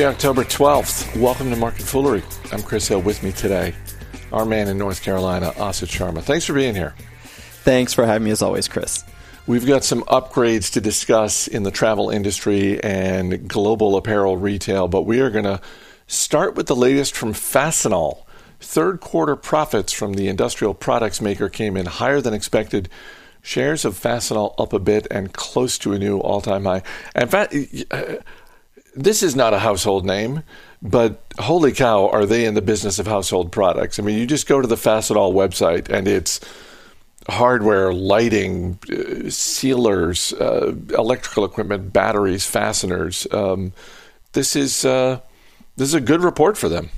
Tuesday, October 12th. Welcome to Market Foolery. I'm Chris Hill with me today. Our man in North Carolina, Asit Sharma. Thanks for being here. Thanks for having me as always, Chris. We've got some upgrades to discuss in the travel industry and global apparel retail, but we are going to start with the latest from Fastenal. Third quarter profits from the industrial products maker came in higher than expected. Shares of Fastenal up a bit and close to a new all time high. In fact, uh, this is not a household name, but holy cow, are they in the business of household products? I mean, you just go to the Fastenal website and it's hardware, lighting, uh, sealers, uh, electrical equipment, batteries, fasteners. Um, this is uh, this is a good report for them.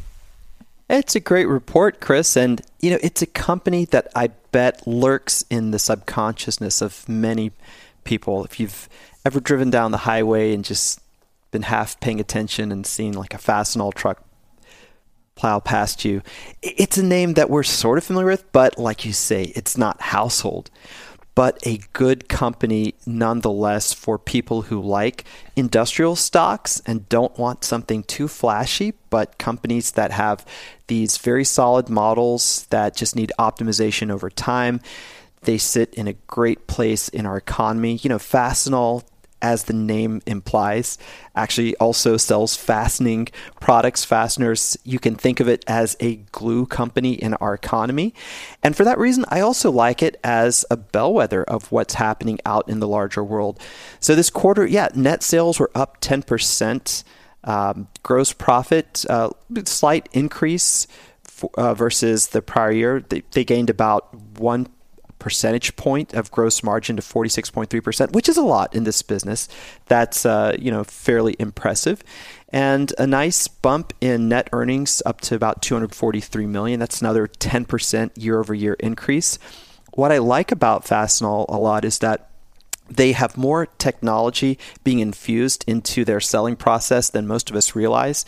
It's a great report, Chris, and you know it's a company that I bet lurks in the subconsciousness of many people. If you've ever driven down the highway and just been half paying attention and seen like a Fastenal truck plow past you. It's a name that we're sort of familiar with, but like you say, it's not household. But a good company nonetheless for people who like industrial stocks and don't want something too flashy, but companies that have these very solid models that just need optimization over time. They sit in a great place in our economy. You know, Fastenal as the name implies, actually also sells fastening products, fasteners. You can think of it as a glue company in our economy. And for that reason, I also like it as a bellwether of what's happening out in the larger world. So this quarter, yeah, net sales were up 10%. Um, gross profit, uh, slight increase uh, versus the prior year. They, they gained about one percentage point of gross margin to 46.3%, which is a lot in this business. That's uh, you know fairly impressive. And a nice bump in net earnings up to about 243 million. That's another 10% year over year increase. What I like about Fastenal a lot is that they have more technology being infused into their selling process than most of us realize.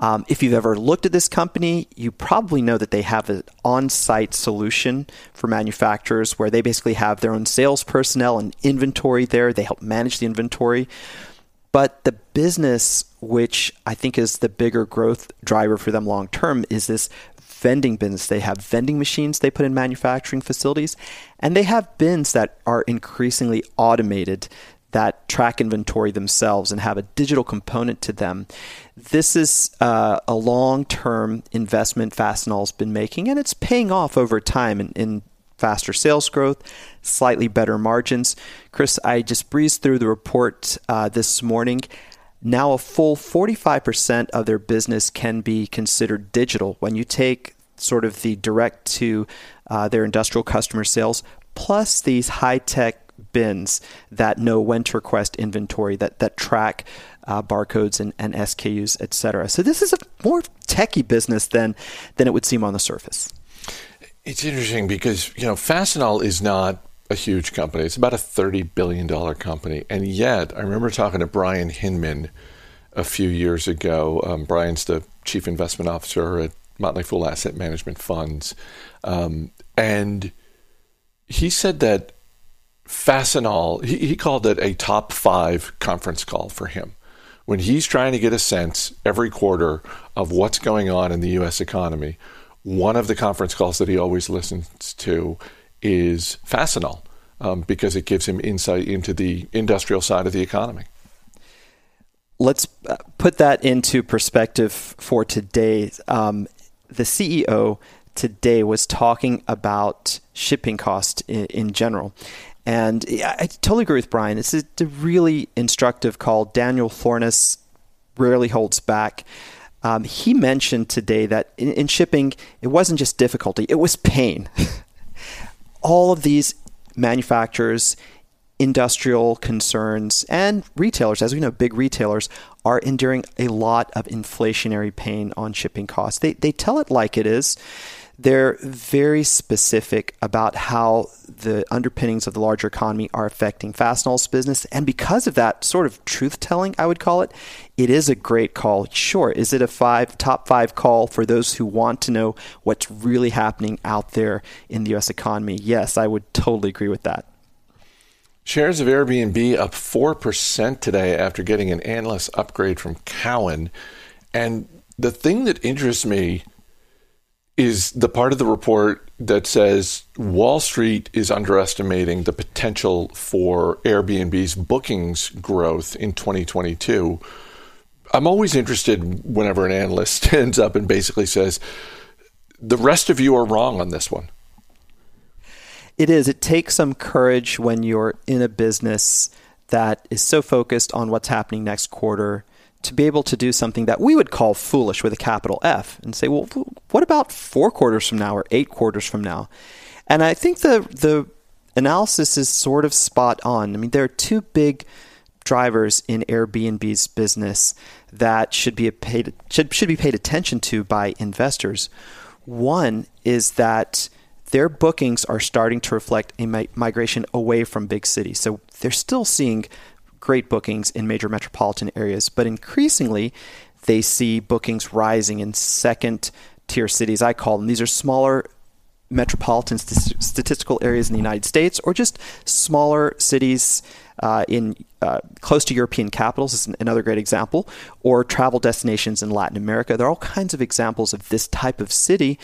Um, if you've ever looked at this company, you probably know that they have an on site solution for manufacturers where they basically have their own sales personnel and inventory there. They help manage the inventory. But the business, which I think is the bigger growth driver for them long term, is this vending bins. They have vending machines they put in manufacturing facilities, and they have bins that are increasingly automated that track inventory themselves and have a digital component to them. This is uh, a long term investment Fastenal's been making, and it's paying off over time in, in faster sales growth, slightly better margins. Chris, I just breezed through the report uh, this morning. Now, a full 45% of their business can be considered digital. When you take sort of the direct to uh, their industrial customer sales, plus these high tech bins that know when to request inventory, that, that track uh, barcodes and, and SKUs, et cetera. So, this is a more techy business than, than it would seem on the surface. It's interesting because, you know, Fastenal is not a huge company. It's about a $30 billion company. And yet, I remember talking to Bryan Hinmon a few years ago. Um, Bryan's the chief investment officer at Motley Fool Asset Management Funds. Um, and he said that Fastenal, he, he called it a top five conference call for him. When he's trying to get a sense every quarter of what's going on in the U.S. economy, one of the conference calls that he always listens to is Fastenal um, because it gives him insight into the industrial side of the economy. Let's uh, put that into perspective for today. Um, the CEO today was talking about shipping cost in, in general. And I totally agree with Bryan. This is a really instructive call. Daniel Florness rarely holds back. Um, he mentioned today that in, in shipping, it wasn't just difficulty, it was pain. All of these manufacturers, industrial concerns, and retailers, as we know, big retailers, are enduring a lot of inflationary pain on shipping costs. They, they tell it like it is. They're very specific about how the underpinnings of the larger economy are affecting Fastenal's business. And because of that sort of truth telling, I would call it, it is a great call. Sure, is it a five top five call for those who want to know what's really happening out there in the US economy? Yes, I would totally agree with that. Shares of Airbnb up 4% today after getting an analyst upgrade from Cowen. And the thing that interests me is the part of the report that says Wall Street is underestimating the potential for Airbnb's bookings growth in 2022. I'm always interested whenever an analyst stands up and basically says, the rest of you are wrong on this one. It is. It takes some courage when you're in a business that is so focused on what's happening next quarter to be able to do something that we would call foolish with a capital F and say, well, what about four quarters from now or eight quarters from now? And I think the the analysis is sort of spot on. I mean, there are two big drivers in Airbnb's business that should be paid should should be paid attention to by investors. One is that their bookings are starting to reflect a migration away from big cities. So they're still seeing great bookings in major metropolitan areas, but increasingly they see bookings rising in second tier cities, I call them. These are smaller metropolitan st- statistical areas in the United States or just smaller cities uh, in uh, close to European capitals is another great example, or travel destinations in Latin America. There are all kinds of examples of this type of city.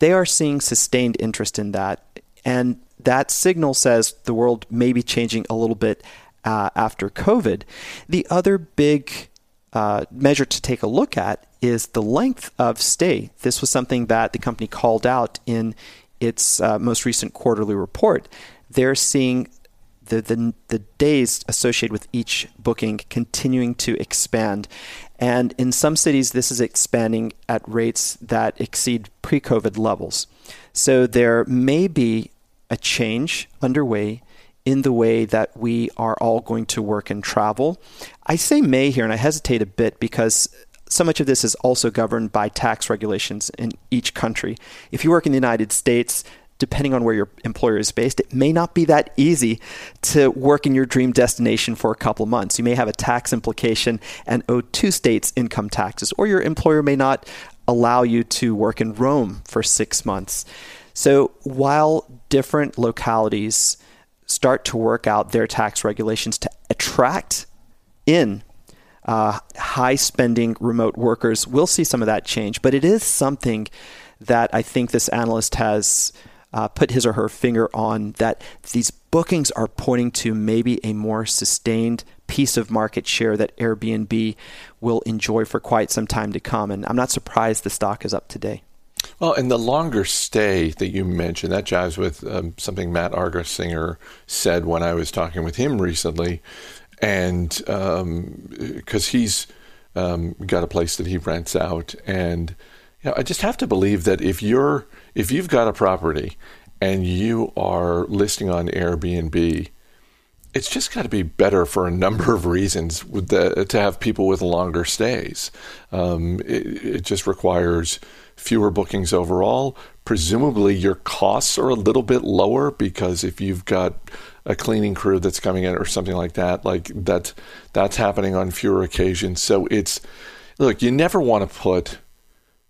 They are seeing sustained interest in that. And that signal says the world may be changing a little bit uh, after COVID. The other big uh, measure to take a look at is the length of stay. This was something that the company called out in its uh, most recent quarterly report. They're seeing the, the, the days associated with each booking continuing to expand. And in some cities, this is expanding at rates that exceed pre COVID levels. So there may be a change underway in the way that we are all going to work and travel. I say may here, and I hesitate a bit because so much of this is also governed by tax regulations in each country. If you work in the United States, depending on where your employer is based, it may not be that easy to work in your dream destination for a couple months. You may have a tax implication and owe two states income taxes, or your employer may not allow you to work in Rome for six months. So while different localities start to work out their tax regulations to attract in uh, high spending remote workers. We'll see some of that change, but it is something that I think this analyst has uh, put his or her finger on that these bookings are pointing to maybe a more sustained piece of market share that Airbnb will enjoy for quite some time to come. And I'm not surprised the stock is up today. Well, and the longer stay that you mentioned, that jives with um, something Matt Argersinger said when I was talking with him recently. And because um, he's um, got a place that he rents out. And you know, I just have to believe that if you're if you've got a property and you are listing on Airbnb, it's just got to be better for a number of reasons the, to have people with longer stays. Um, it, it, just requires fewer bookings overall. Presumably, your costs are a little bit lower because if you've got a cleaning crew that's coming in or something like that, like that, that's happening on fewer occasions. So it's look, you never want to put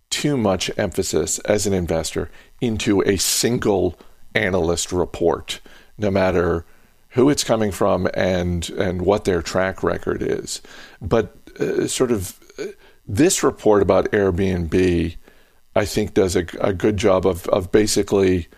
too much emphasis as an investor into a single analyst report, no matter who it's coming from and and what their track record is. But uh, sort of uh, this report about Airbnb I think does a, a good job of, of basically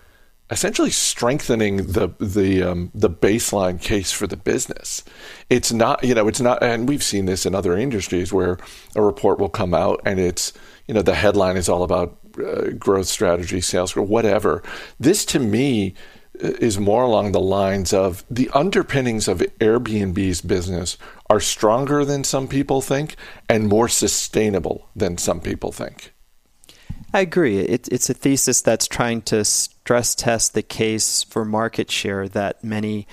essentially strengthening the the um, the baseline case for the business. It's not you know it's not and we've seen this in other industries where a report will come out and it's you know the headline is all about uh, growth strategy, sales growth, whatever. This to me is more along the lines of the underpinnings of Airbnb's business are stronger than some people think and more sustainable than some people think. I agree. It, it's a thesis that's trying to stress test the case for market share that many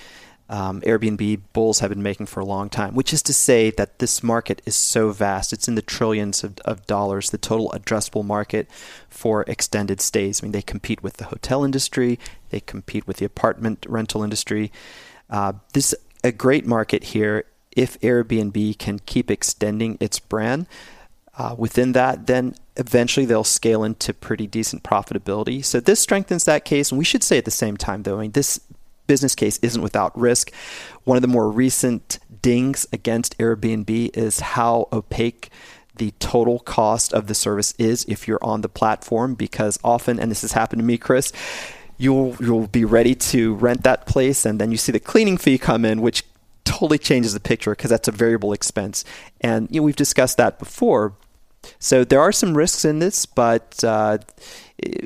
um, Airbnb bulls have been making for a long time, which is to say that this market is so vast. It's in the trillions of, of dollars, the total addressable market for extended stays. I mean, they compete with the hotel industry, they compete with the apartment rental industry. Uh, this is a great market here if Airbnb can keep extending its brand. Uh, within that, then eventually they'll scale into pretty decent profitability. So this strengthens that case. And we should say at the same time, though, I mean, this business case isn't without risk. One of the more recent dings against Airbnb is how opaque the total cost of the service is if you're on the platform because often and this has happened to me Chris you'll you'll be ready to rent that place and then you see the cleaning fee come in which totally changes the picture because that's a variable expense and you know we've discussed that before so there are some risks in this but uh,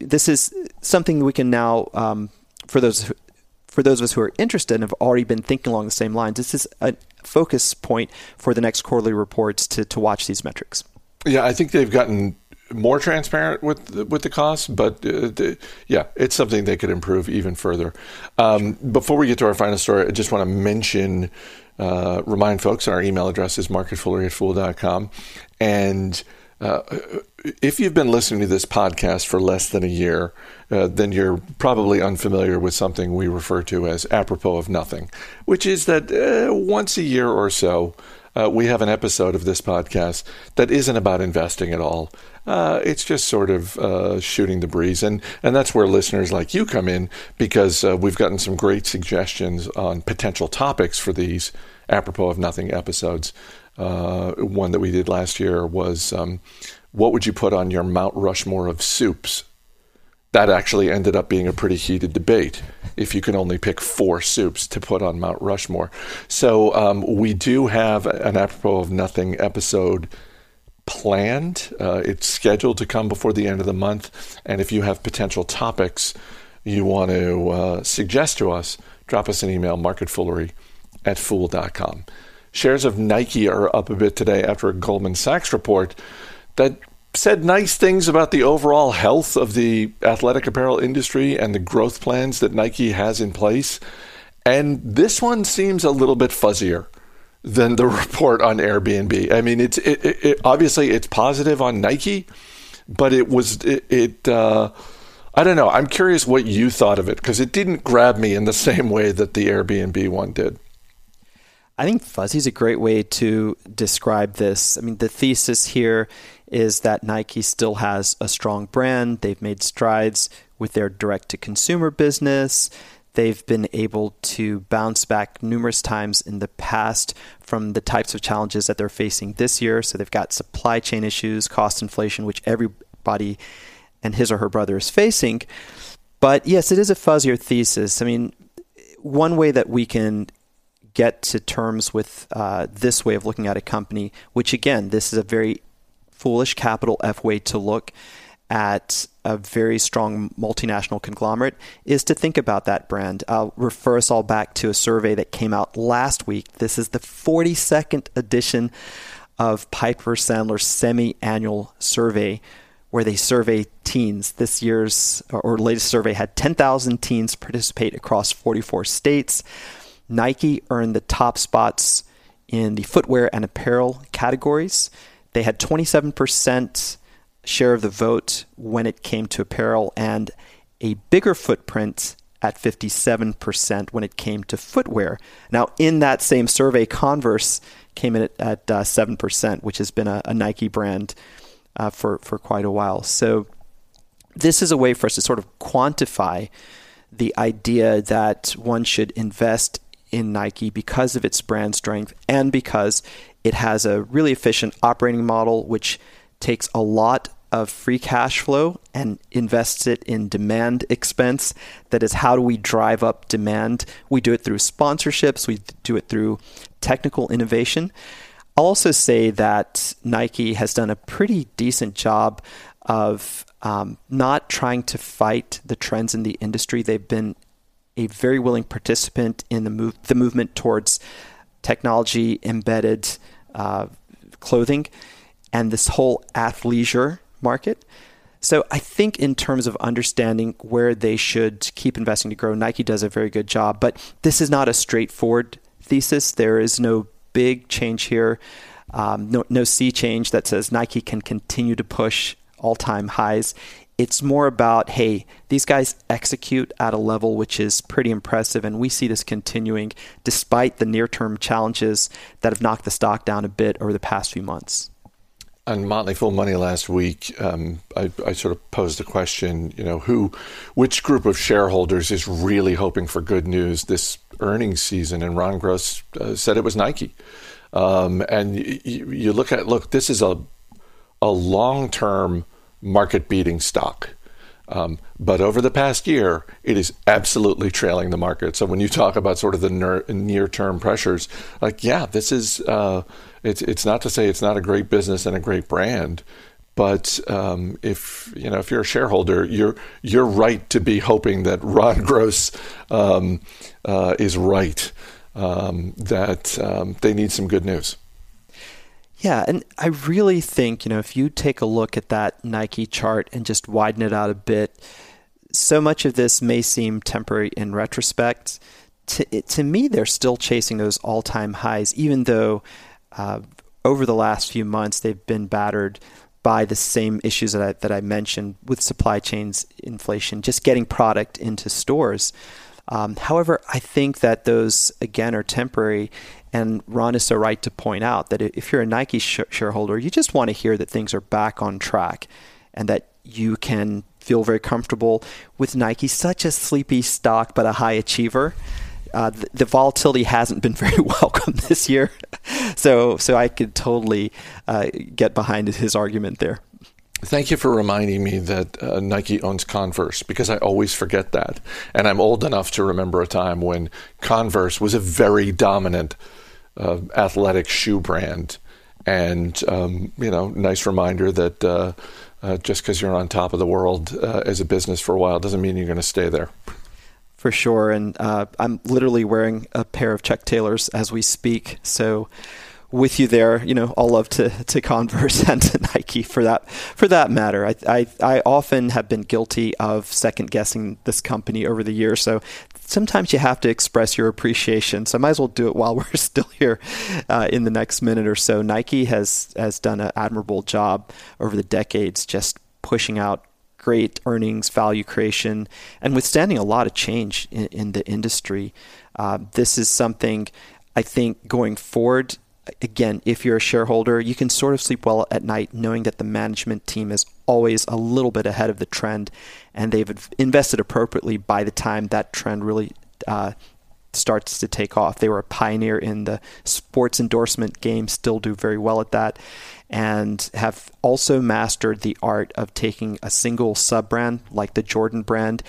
this is something we can now um, for those for those of us who are interested and have already been thinking along the same lines, this is a focus point for the next quarterly reports to, to watch these metrics. Yeah, I think they've gotten more transparent with with the costs, but uh, the, yeah, it's something they could improve even further. Um, before we get to our final story, I just want to mention, uh, remind folks our email address is marketfoolery at fool.com. And uh, if you've been listening to this podcast for less than a year, uh, then you're probably unfamiliar with something we refer to as apropos of nothing, which is that uh, once a year or so, uh, we have an episode of this podcast that isn't about investing at all. Uh, it's just sort of uh, shooting the breeze, and and that's where listeners like you come in because uh, we've gotten some great suggestions on potential topics for these apropos of nothing episodes. One that we did last year was. Um, what would you put on your Mount Rushmore of soups? That actually ended up being a pretty heated debate if you can only pick four soups to put on Mount Rushmore. So um, we do have an apropos of nothing episode planned. Uh, it's scheduled to come before the end of the month. And if you have potential topics you want to uh, suggest to us, drop us an email, marketfoolery at fool.com. Shares of Nike are up a bit today after a Goldman Sachs report that said nice things about the overall health of the athletic apparel industry and the growth plans that Nike has in place. And this one seems a little bit fuzzier than the report on Airbnb. I mean, it's it, it, obviously it's positive on Nike, but it was it. it uh, I don't know. I'm curious what you thought of it because it didn't grab me in the same way that the Airbnb one did. I think fuzzy is a great way to describe this. I mean, the thesis here is that Nike still has a strong brand. They've made strides with their direct to consumer business. They've been able to bounce back numerous times in the past from the types of challenges that they're facing this year. So they've got supply chain issues, cost inflation, which everybody and his or her brother is facing. But yes, it is a fuzzier thesis. I mean, one way that we can get to terms with uh, this way of looking at a company, which again, this is a very foolish capital F way to look at a very strong multinational conglomerate is to think about that brand. I'll refer us all back to a survey that came out last week. This is the 42nd edition of Piper Sandler's semi annual survey where they survey teens. This year's or latest survey had 10,000 teens participate across 44 states. Nike earned the top spots in the footwear and apparel categories. They had 27% share of the vote when it came to apparel and a bigger footprint at 57% when it came to footwear. Now, in that same survey, Converse came in at, at uh, 7%, which has been a, a Nike brand uh, for, for quite a while. So, this is a way for us to sort of quantify the idea that one should invest in Nike because of its brand strength and because it has a really efficient operating model, which takes a lot of free cash flow and invests it in demand expense. That is, how do we drive up demand? We do it through sponsorships, we do it through technical innovation. I'll also say that Nike has done a pretty decent job of um, not trying to fight the trends in the industry. They've been a very willing participant in the move the movement towards technology embedded uh, clothing and this whole athleisure market. So I think in terms of understanding where they should keep investing to grow, Nike does a very good job. But this is not a straightforward thesis. There is no big change here, um, no, no sea change that says Nike can continue to push all time highs. It's more about, hey, these guys execute at a level which is pretty impressive, and we see this continuing despite the near term challenges that have knocked the stock down a bit over the past few months. On Motley Fool Money last week, um, I, I, sort of posed a question. You know, who, which group of shareholders is really hoping for good news this earnings season? And Ron Gross uh, said it was Nike. Um, and y- you look at look, this is a a long term market beating stock. Um, but over the past year, it is absolutely trailing the market. So when you talk about sort of the near term pressures, like yeah, this is uh, it's it's not to say it's not a great business and a great brand, but um, if you know if you're a shareholder, you're you're right to be hoping that Ron Gross um, uh, is right um, that um, they need some good news. Yeah, and I really think, you know, if you take a look at that Nike chart and just widen it out a bit, so much of this may seem temporary in retrospect. To, to me, they're still chasing those all time highs, even though uh, over the last few months they've been battered by the same issues that I, that I mentioned with supply chains, inflation, just getting product into stores. Um, however, I think that those, again, are temporary. And Ron is so right to point out that if you're a Nike sh- shareholder, you just want to hear that things are back on track and that you can feel very comfortable with Nike, such a sleepy stock, but a high achiever. Uh, the, the, volatility hasn't been very welcome this year, so so I could totally uh, get behind his argument there. Thank you for reminding me that uh, Nike owns Converse because I always forget that. And I'm old enough to remember a time when Converse was a very dominant uh, athletic shoe brand. And, um, you know, nice reminder that uh, uh just because you're on top of the world uh, as a business for a while doesn't mean you're going to stay there. For sure. And uh, I'm literally wearing a pair of Chuck Taylors as we speak. So, with you there. You know, I'll love to to Converse and to Nike for that for that matter. I, I I often have been guilty of second guessing this company over the years. So sometimes you have to express your appreciation. So I might as well do it while we're still here uh, in the next minute or so. Nike has has done an admirable job over the decades, just pushing out great earnings, value creation, and withstanding a lot of change in, in the industry. Uh, this is something I think going forward again, if you're a shareholder, you can sort of sleep well at night knowing that the management team is always a little bit ahead of the trend and they've invested appropriately by the time that trend really uh, starts to take off. They were a pioneer in the sports endorsement game, still do very well at that, and have also mastered the art of taking a single sub brand like the Jordan brand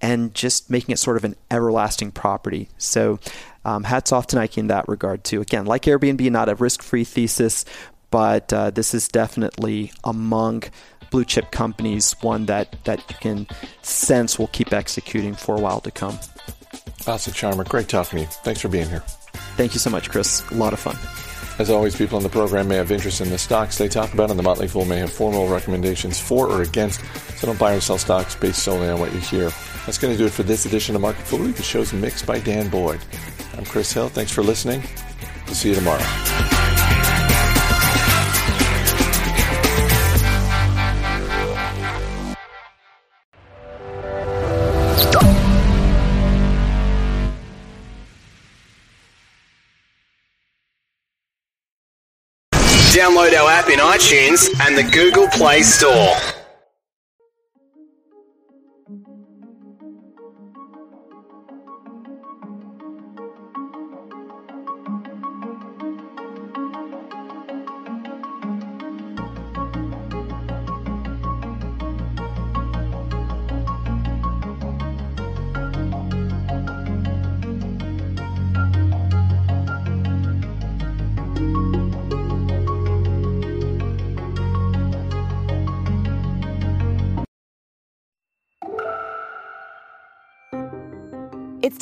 and just making it sort of an everlasting property. So um, hats off to Nike in that regard too. Again, like Airbnb, not a risk-free thesis, but uh, this is definitely among blue chip companies one that that you can sense will keep executing for a while to come. Asit Sharma, great talking to you. Thanks for being here. Thank you so much, Chris. A lot of fun. As always, people on the program may have interest in the stocks they talk about, and the Motley Fool may have formal recommendations for or against, so don't buy or sell stocks based solely on what you hear. That's going to do it for this edition of Market Foolery. The show's mixed by Dan Boyd. I'm Chris Hill. Thanks for listening. We'll see you tomorrow. Download our app in iTunes and the Google Play Store.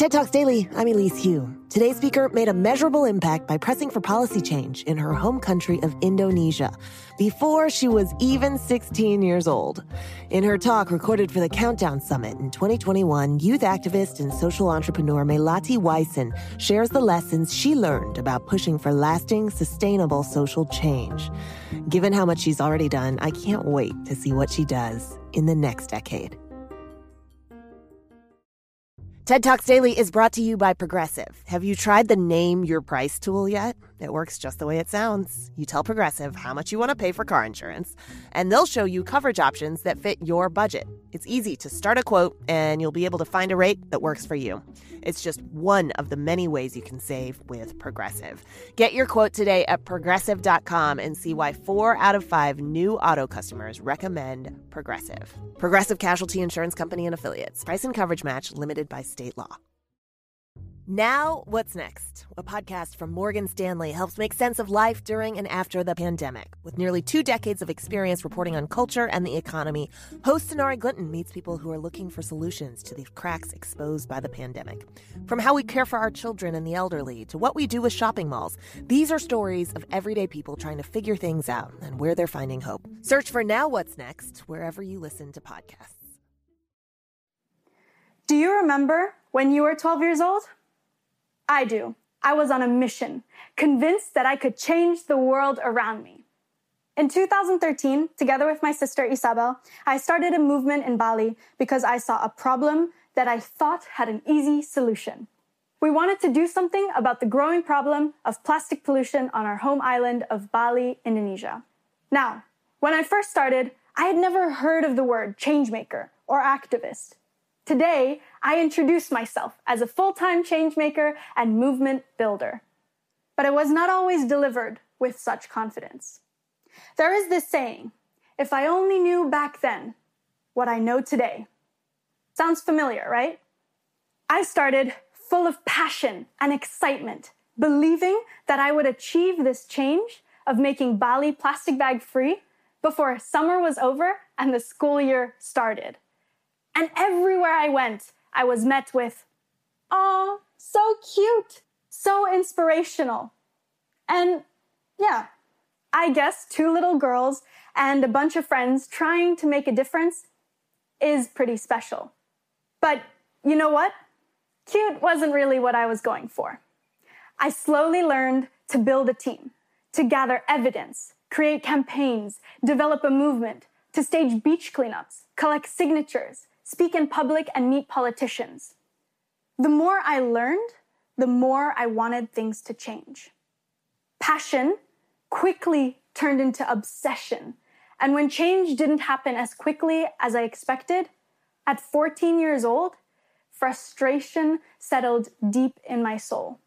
TED Talks Daily. I'm Elise Hu. Today's speaker made a measurable impact by pressing for policy change in her home country of Indonesia before she was even 16 years old. In her talk recorded for the Countdown Summit in 2021, youth activist and social entrepreneur Melati Wijsen shares the lessons she learned about pushing for lasting, sustainable social change. Given how much she's already done, I can't wait to see what she does in the next decade. TED Talks Daily is brought to you by Progressive. Have you tried the Name Your Price tool yet? It works just the way it sounds. You tell Progressive how much you want to pay for car insurance, and they'll show you coverage options that fit your budget. It's easy to start a quote, and you'll be able to find a rate that works for you. It's just one of the many ways you can save with Progressive. Get your quote today at progressive.com and see why four out of five new auto customers recommend Progressive. Progressive Casualty Insurance Company and Affiliates. Price and coverage match limited by state law. Now, what's next? A podcast from Morgan Stanley helps make sense of life during and after the pandemic. With nearly two decades of experience reporting on culture and the economy, host Sonari Glinton meets people who are looking for solutions to the cracks exposed by the pandemic. From how we care for our children and the elderly to what we do with shopping malls, these are stories of everyday people trying to figure things out and where they're finding hope. Search for Now What's Next wherever you listen to podcasts. Do you remember when you were 12 years old? I do. I was on a mission, convinced that I could change the world around me. In 2013, together with my sister Isabel, I started a movement in Bali because I saw a problem that I thought had an easy solution. We wanted to do something about the growing problem of plastic pollution on our home island of Bali, Indonesia. Now, when I first started, I had never heard of the word changemaker or activist. Today, I introduce myself as a full-time changemaker and movement builder. But it was not always delivered with such confidence. There is this saying, if I only knew back then what I know today. Sounds familiar, right? I started full of passion and excitement, believing that I would achieve this change of making Bali plastic bag free before summer was over and the school year started. And everywhere I went, I was met with, oh, so cute, so inspirational. And yeah, I guess two little girls and a bunch of friends trying to make a difference is pretty special. But you know what? Cute wasn't really what I was going for. I slowly learned to build a team, to gather evidence, create campaigns, develop a movement, to stage beach cleanups, collect signatures, speak in public, and meet politicians. The more I learned, the more I wanted things to change. Passion quickly turned into obsession. And when change didn't happen as quickly as I expected, at 14 years old, frustration settled deep in my soul.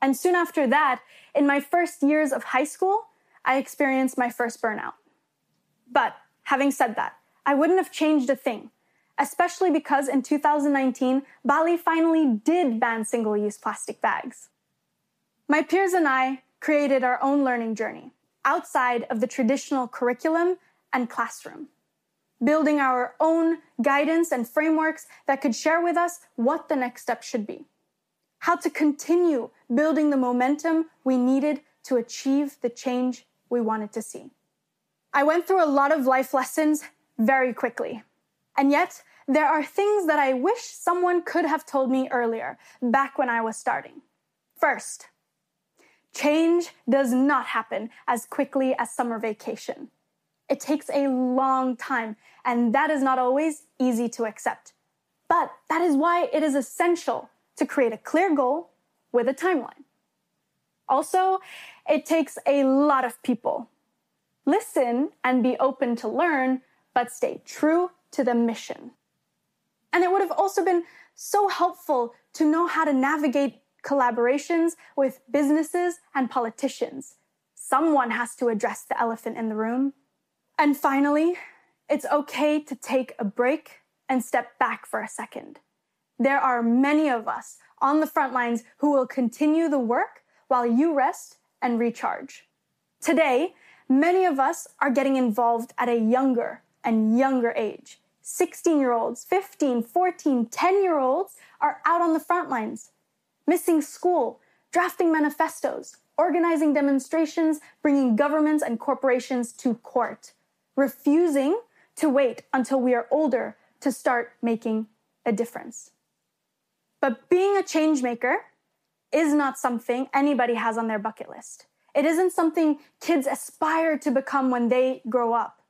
And soon after that, in my first years of high school, I experienced my first burnout. But having said that, I wouldn't have changed a thing especially because in 2019, Bali finally did ban single use plastic bags. My peers and I created our own learning journey outside of the traditional curriculum and classroom, building our own guidance and frameworks that could share with us what the next step should be, how to continue building the momentum we needed to achieve the change we wanted to see. I went through a lot of life lessons very quickly. And yet, there are things that I wish someone could have told me earlier, back when I was starting. First, change does not happen as quickly as summer vacation. It takes a long time, and that is not always easy to accept. But that is why it is essential to create a clear goal with a timeline. Also, it takes a lot of people. Listen and be open to learn, but stay true to the mission. And it would have also been so helpful to know how to navigate collaborations with businesses and politicians. Someone has to address the elephant in the room. And finally, it's okay to take a break and step back for a second. There are many of us on the front lines who will continue the work while you rest and recharge. Today, many of us are getting involved at a younger and younger age 16 year olds, 15, 14, 10 year olds are out on the front lines, missing school, drafting manifestos, organizing demonstrations, bringing governments and corporations to court, refusing to wait until we are older to start making a difference. But being a change maker is not something anybody has on their bucket list. It isn't something kids aspire to become when they grow up.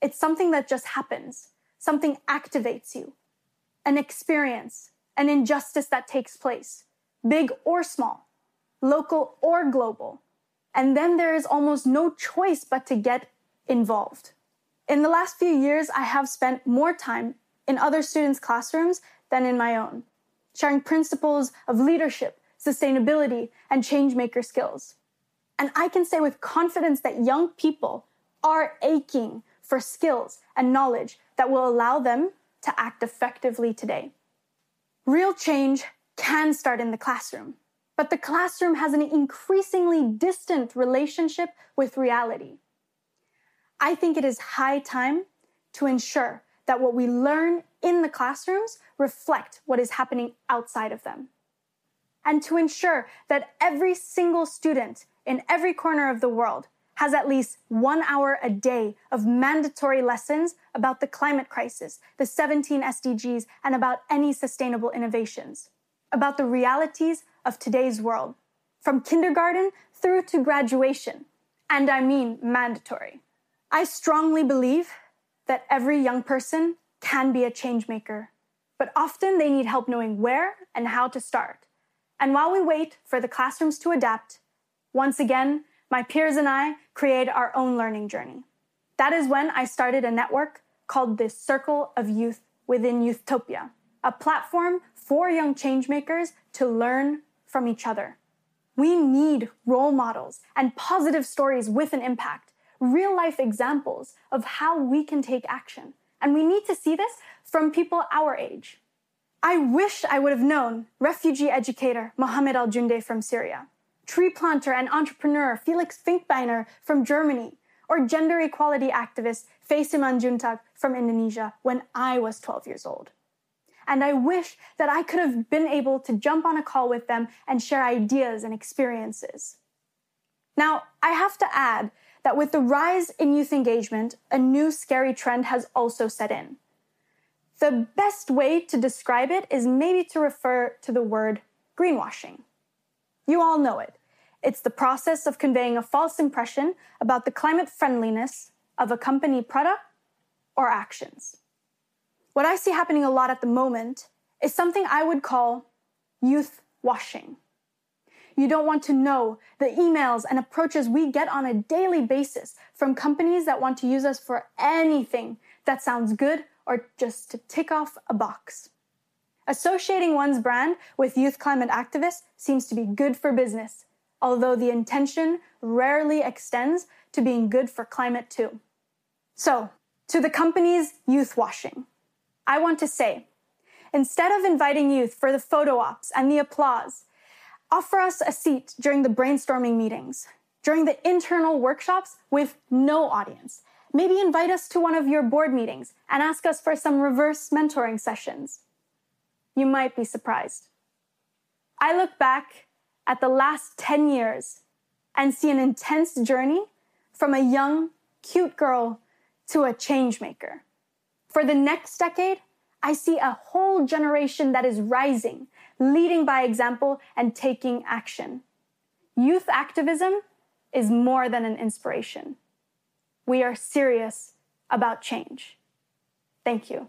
It's something that just happens. Something activates you. An experience, an injustice that takes place, big or small, local or global. And then there is almost no choice but to get involved. In the last few years, I have spent more time in other students' classrooms than in my own, sharing principles of leadership, sustainability, and change maker skills. And I can say with confidence that young people are aching for skills and knowledge that will allow them to act effectively today. Real change can start in the classroom, but the classroom has an increasingly distant relationship with reality. I think it is high time to ensure that what we learn in the classrooms reflect what is happening outside of them. And to ensure that every single student in every corner of the world has at least one hour a day of mandatory lessons about the climate crisis, the 17 SDGs, and about any sustainable innovations, about the realities of today's world, from kindergarten through to graduation. And I mean mandatory. I strongly believe that every young person can be a change maker, but often they need help knowing where and how to start. And while we wait for the classrooms to adapt, once again, my peers and I create our own learning journey. That is when I started a network called the Circle of Youth within Youthtopia, a platform for young changemakers to learn from each other. We need role models and positive stories with an impact, real life examples of how we can take action. And we need to see this from people our age. I wish I would have known refugee educator Mohammed Al Jounde from Syria tree planter and entrepreneur Felix Finkbeiner from Germany, or gender equality activist Faye Simanjuntak from Indonesia when I was 12 years old. And I wish that I could have been able to jump on a call with them and share ideas and experiences. Now, I have to add that with the rise in youth engagement, a new scary trend has also set in. The best way to describe it is maybe to refer to the word greenwashing. You all know it. It's the process of conveying a false impression about the climate friendliness of a company product or actions. What I see happening a lot at the moment is something I would call youth washing. You don't want to know the emails and approaches we get on a daily basis from companies that want to use us for anything that sounds good or just to tick off a box. Associating one's brand with youth climate activists seems to be good for business, although the intention rarely extends to being good for climate too. So, to the company's youth washing, I want to say, instead of inviting youth for the photo ops and the applause, offer us a seat during the brainstorming meetings, during the internal workshops with no audience. Maybe invite us to one of your board meetings and ask us for some reverse mentoring sessions you might be surprised. I look back at the last 10 years and see an intense journey from a young, cute girl to a change maker. For the next decade, I see a whole generation that is rising, leading by example, and taking action. Youth activism is more than an inspiration. We are serious about change. Thank you.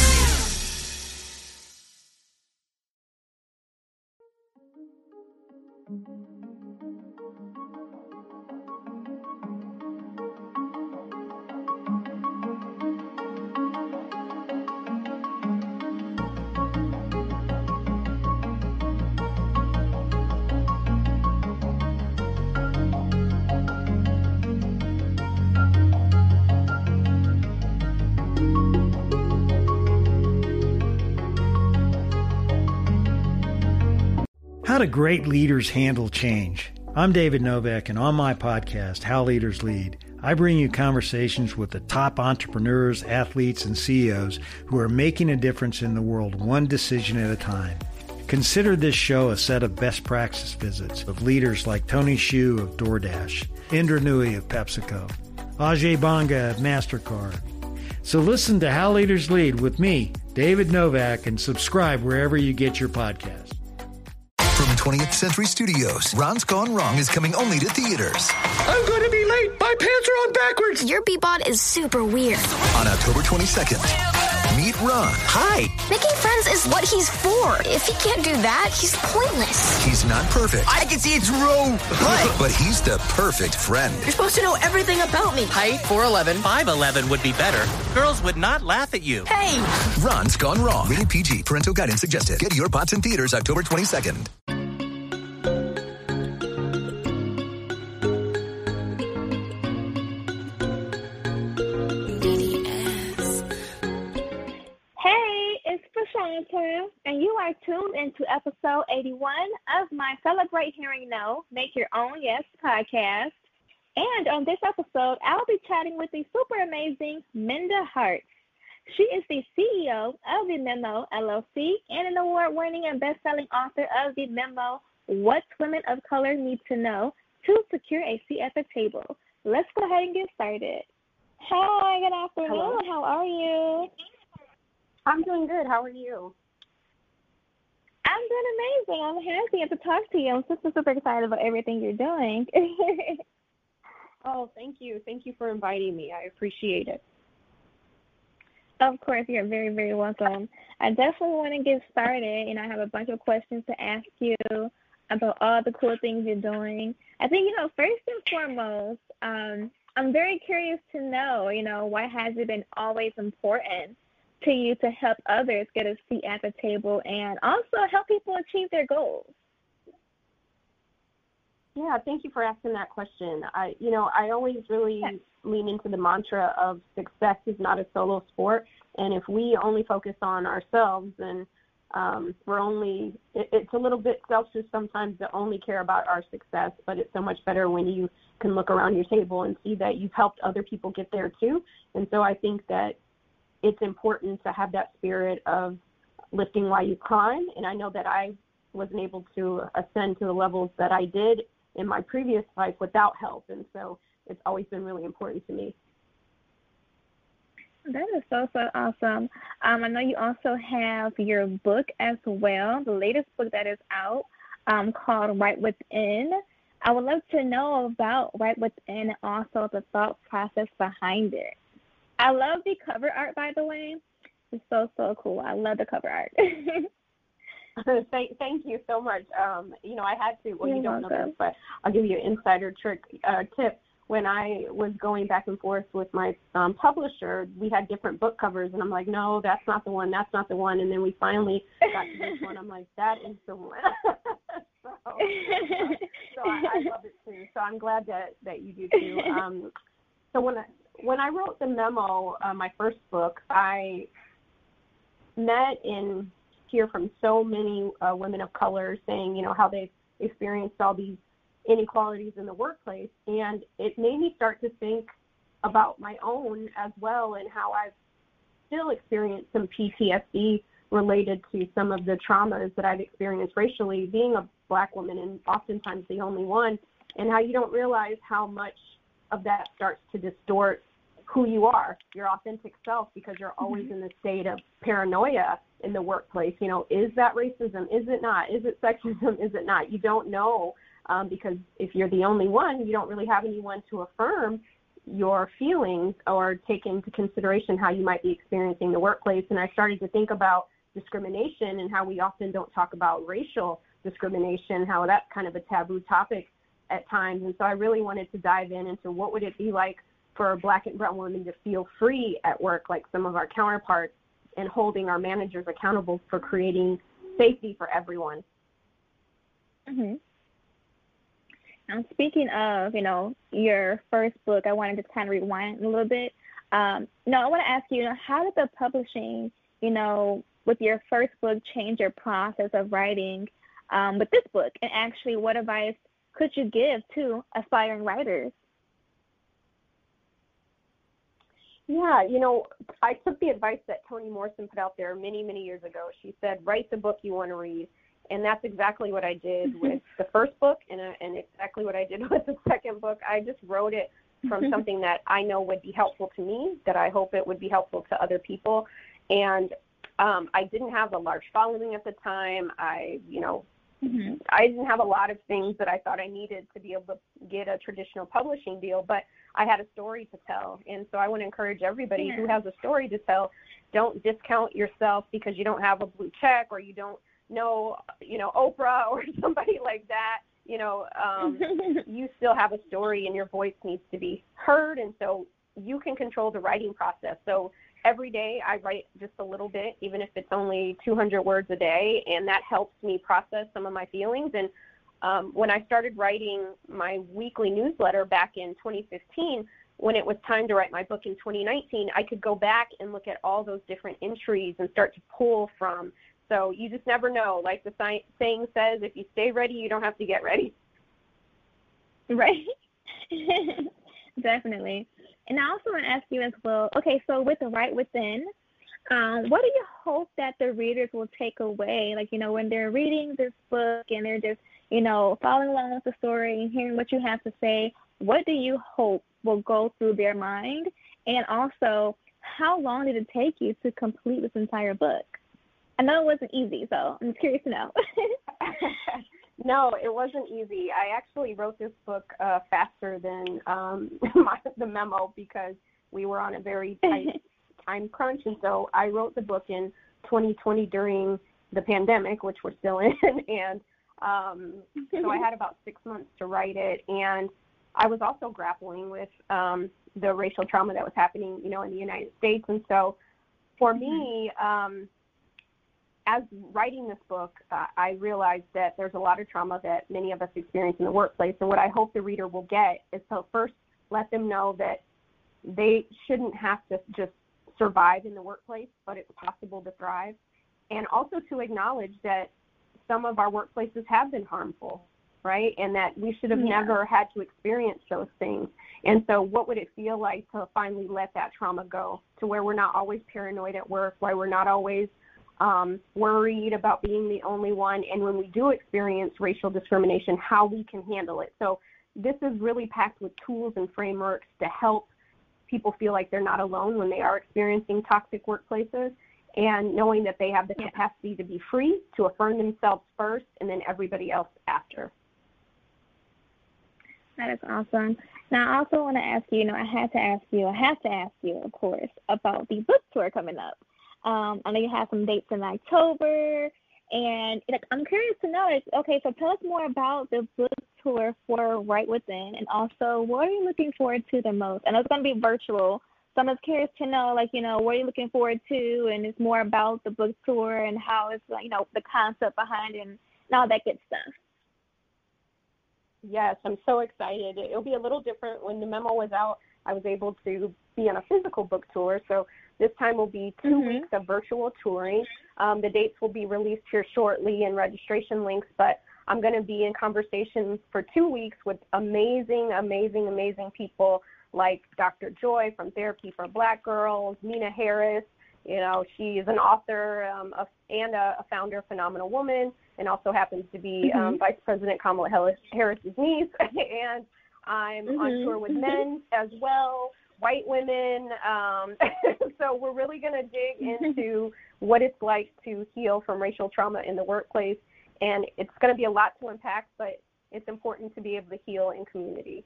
Great leaders handle change? I'm David Novak, and on my podcast, How Leaders Lead, I bring you conversations with the top entrepreneurs, athletes, and CEOs who are making a difference in the world one decision at a time. Consider this show a set of best practice visits of leaders like Tony Xu of DoorDash, Indra Nooyi of PepsiCo, Ajay Banga of MasterCard. So listen to How Leaders Lead with me, David Novak, and subscribe wherever you get your podcast. From 20th Century Studios, Ron's Gone Wrong is coming only to theaters. I'm going to be late. My pants are on backwards. Your B-bot is super weird. On October 22nd, meet Ron. Hi. Making friends is what he's for. If he can't do that, he's pointless. He's not perfect. I can see it's wrong. What? but he's the perfect friend. You're supposed to know everything about me. Height 4'11. 5'11 would be better. Girls would not laugh at you. Hey. Ron's Gone Wrong. Rated PG. Parental guidance suggested. Get your bots in theaters October 22nd. And you are tuned into episode 81 of my Celebrate Hearing No, Make Your Own Yes podcast. And on this episode, I'll be chatting with the super amazing Minda Harts. She is the CEO of the Memo LLC and an award winning and best selling author of the Memo What Women of Color Need to Know to Secure a Seat at the Table. Let's go ahead and get started. Hi, good afternoon. Hello. How are you? I'm doing good. How are you? I'm doing amazing. I'm happy to talk to you. I'm super, super excited about everything you're doing. oh, thank you. Thank you for inviting me. I appreciate it. Of course, you're very, very welcome. I definitely want to get started, and I have a bunch of questions to ask you about all the cool things you're doing. I think, you know, first and foremost, um, I'm very curious to know, you know, why has it been always important to you to help others get a seat at the table and also help people achieve their goals? Yeah, thank you for asking that question. I, you know, I always really yes. lean into the mantra of success is not a solo sport, and if we only focus on ourselves, then um, we're only. It, it's a little bit selfish sometimes to only care about our success, but it's so much better when you can look around your table and see that you've helped other people get there too. And so I think that it's important to have that spirit of lifting while you climb. And I know that I wasn't able to ascend to the levels that I did in my previous life without help. And so it's always been really important to me. That is so, so awesome. Um, I know you also have your book as well, the latest book that is out um, called Right Within. I would love to know about Right Within and also the thought process behind it. I love the cover art, by the way. It's so so cool. I love the cover art. thank, thank you so much. Um, you know, I had to. Well, You're you don't welcome. know this, but I'll give you an insider trick uh, tip. When I was going back and forth with my um, publisher, we had different book covers, and I'm like, no, that's not the one. That's not the one. And then we finally got to this one. I'm like, that is the one. so, uh, so I, I love it too. So I'm glad that that you do too. Um, so when I when I wrote the memo, uh, my first book, I met and hear from so many uh, women of color saying, you know, how they've experienced all these inequalities in the workplace, and it made me start to think about my own as well and how I've still experienced some PTSD related to some of the traumas that I've experienced racially, being a black woman and oftentimes the only one, and how you don't realize how much of that starts to distort who you are, your authentic self, because you're always mm-hmm. in the state of paranoia in the workplace. You know, is that racism? Is it not? Is it sexism? Is it not? You don't know um, because if you're the only one, you don't really have anyone to affirm your feelings or take into consideration how you might be experiencing the workplace. And I started to think about discrimination and how we often don't talk about racial discrimination, how that's kind of a taboo topic at times. And so I really wanted to dive in into what would it be like for black and brown women to feel free at work like some of our counterparts and holding our managers accountable for creating safety for everyone. Mhm. Now, speaking of, you know, your first book, I wanted to kind of rewind a little bit. Um, no, I want to ask you, you know, how did the publishing, you know, with your first book change your process of writing um, with this book? And actually, what advice could you give to aspiring writers? Yeah, you know, I took the advice that Toni Morrison put out there many, many years ago. She said, write the book you want to read. And that's exactly what I did with the first book and, uh, and exactly what I did with the second book. I just wrote it from something that I know would be helpful to me, that I hope it would be helpful to other people. And um, I didn't have a large following at the time. I, you know, Mm-hmm. I didn't have a lot of things that I thought I needed to be able to get a traditional publishing deal, but I had a story to tell. And so I want to encourage everybody Yeah. who has a story to tell, don't discount yourself because you don't have a blue check or you don't know, you know, Oprah or somebody like that. You know, um, you still have a story and your voice needs to be heard. And so you can control the writing process. So every day I write just a little bit, even if it's only 200 words a day, and that helps me process some of my feelings. And um, when I started writing my weekly newsletter back in 2015, when it was time to write my book in 2019, I could go back and look at all those different entries and start to pull from. So you just never know. Like the saying says, if you stay ready, you don't have to get ready. Right. Definitely. And I also want to ask you as well. Okay, so with the right within, um, what do you hope that the readers will take away? Like you know, when they're reading this book and they're just you know following along with the story and hearing what you have to say, what do you hope will go through their mind? And also, how long did it take you to complete this entire book? I know it wasn't easy, so I'm curious to know. No, it wasn't easy. I actually wrote this book uh, faster than um, my, the memo because we were on a very tight time crunch, and so I wrote the book in 2020 during the pandemic, which we're still in, and um, so I had about six months to write it, and I was also grappling with um, the racial trauma that was happening, you know, in the United States, and so for me. Um, as writing this book, uh, I realized that there's a lot of trauma that many of us experience in the workplace. And what I hope the reader will get is to first let them know that they shouldn't have to just survive in the workplace, but it's possible to thrive. And also to acknowledge that some of our workplaces have been harmful, right? And that we should have Yeah. never had to experience those things. And so, what would it feel like to finally let that trauma go to where we're not always paranoid at work, why we're not always um, worried about being the only one, and when we do experience racial discrimination, how we can handle it. So, this is really packed with tools and frameworks to help people feel like they're not alone when they are experiencing toxic workplaces, and knowing that they have the capacity to be free, to affirm themselves first, and then everybody else after. That is awesome. Now, I also want to ask you, you know, I had to ask you, I have to ask you, of course, about the book tour coming up. Um, I know you have some dates in October, and like, I'm curious to know, like, okay, so tell us more about the book tour for Right Within, and also what are you looking forward to the most? Know it's going to be virtual, so I'm just curious to know, like, you know, what are you looking forward to, and it's more about the book tour and how it's, like, you know, the concept behind it and all that good stuff. Yes, I'm so excited. It'll be a little different. When the memo was out, I was able to be on a physical book tour. So this time will be 2 Mhm. weeks of virtual touring. Um, the dates will be released here shortly and registration links, but I'm going to be in conversation for two weeks with amazing, amazing, amazing people like Dr. Joy from Therapy for Black Girls, Nina Harris. You know, she is an author um, of, and a, a founder of Phenomenal Woman, and also happens to be um, Mhm. Vice President Kamala Harris- Harris's niece. and I'm on Mhm. tour with men as well, white women. Um, so we're really going to dig into what it's like to heal from racial trauma in the workplace, and it's going to be a lot to unpack, but it's important to be able to heal in community.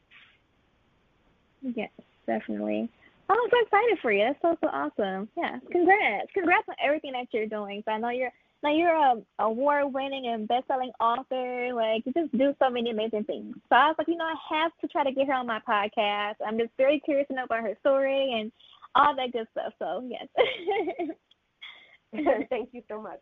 Yes, definitely. Oh, I'm so excited for you. That's so so awesome. Yeah, congrats, congrats on everything that you're doing. So I know you're now you're a award-winning and best-selling author. Like you just do so many amazing things. So I was like, you know, I have to try to get her on my podcast. I'm just very curious to know about her story and all that good stuff. So yes. Thank you so much.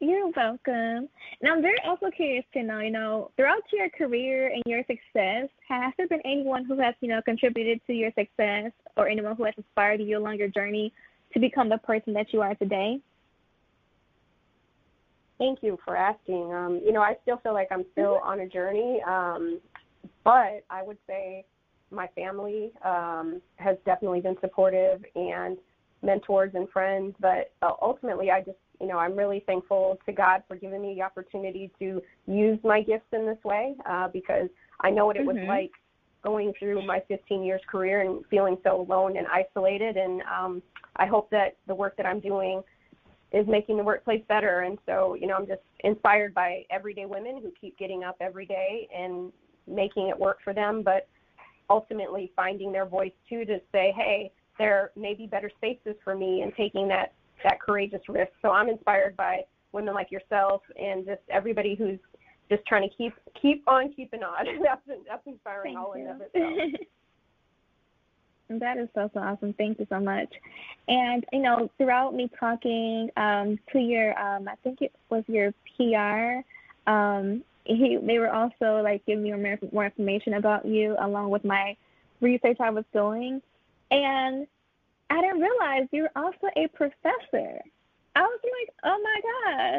You're welcome. And I'm very also curious to know, you know, throughout your career and your success, has there been anyone who has, you know, contributed to your success or anyone who has inspired you along your journey to become the person that you are today? Thank you for asking. Um, you know, I still feel like I'm still mm-hmm. on a journey, um, but I would say my family um, has definitely been supportive and mentors and friends. But uh, ultimately, I just you know, I'm really thankful to God for giving me the opportunity to use my gifts in this way uh, because I know what it mm-hmm. was like going through my 15 years career and feeling so alone and isolated. And um, I hope that the work that I'm doing is making the workplace better. And so, you know, I'm just inspired by everyday women who keep getting up every day and making it work for them, but ultimately finding their voice too to say, hey, there may be better spaces for me and taking that that courageous risk. So I'm inspired by women like yourself and just everybody who's just trying to keep keep on keeping on. that's that's inspiring Thank all you. in of itself. That is so so awesome. Thank you so much. And you know, throughout me talking um, to your, um, I think it was your PR, um, he they were also like giving me more, more information about you along with my research I was doing, and I didn't realize you're also a professor. I was like, oh my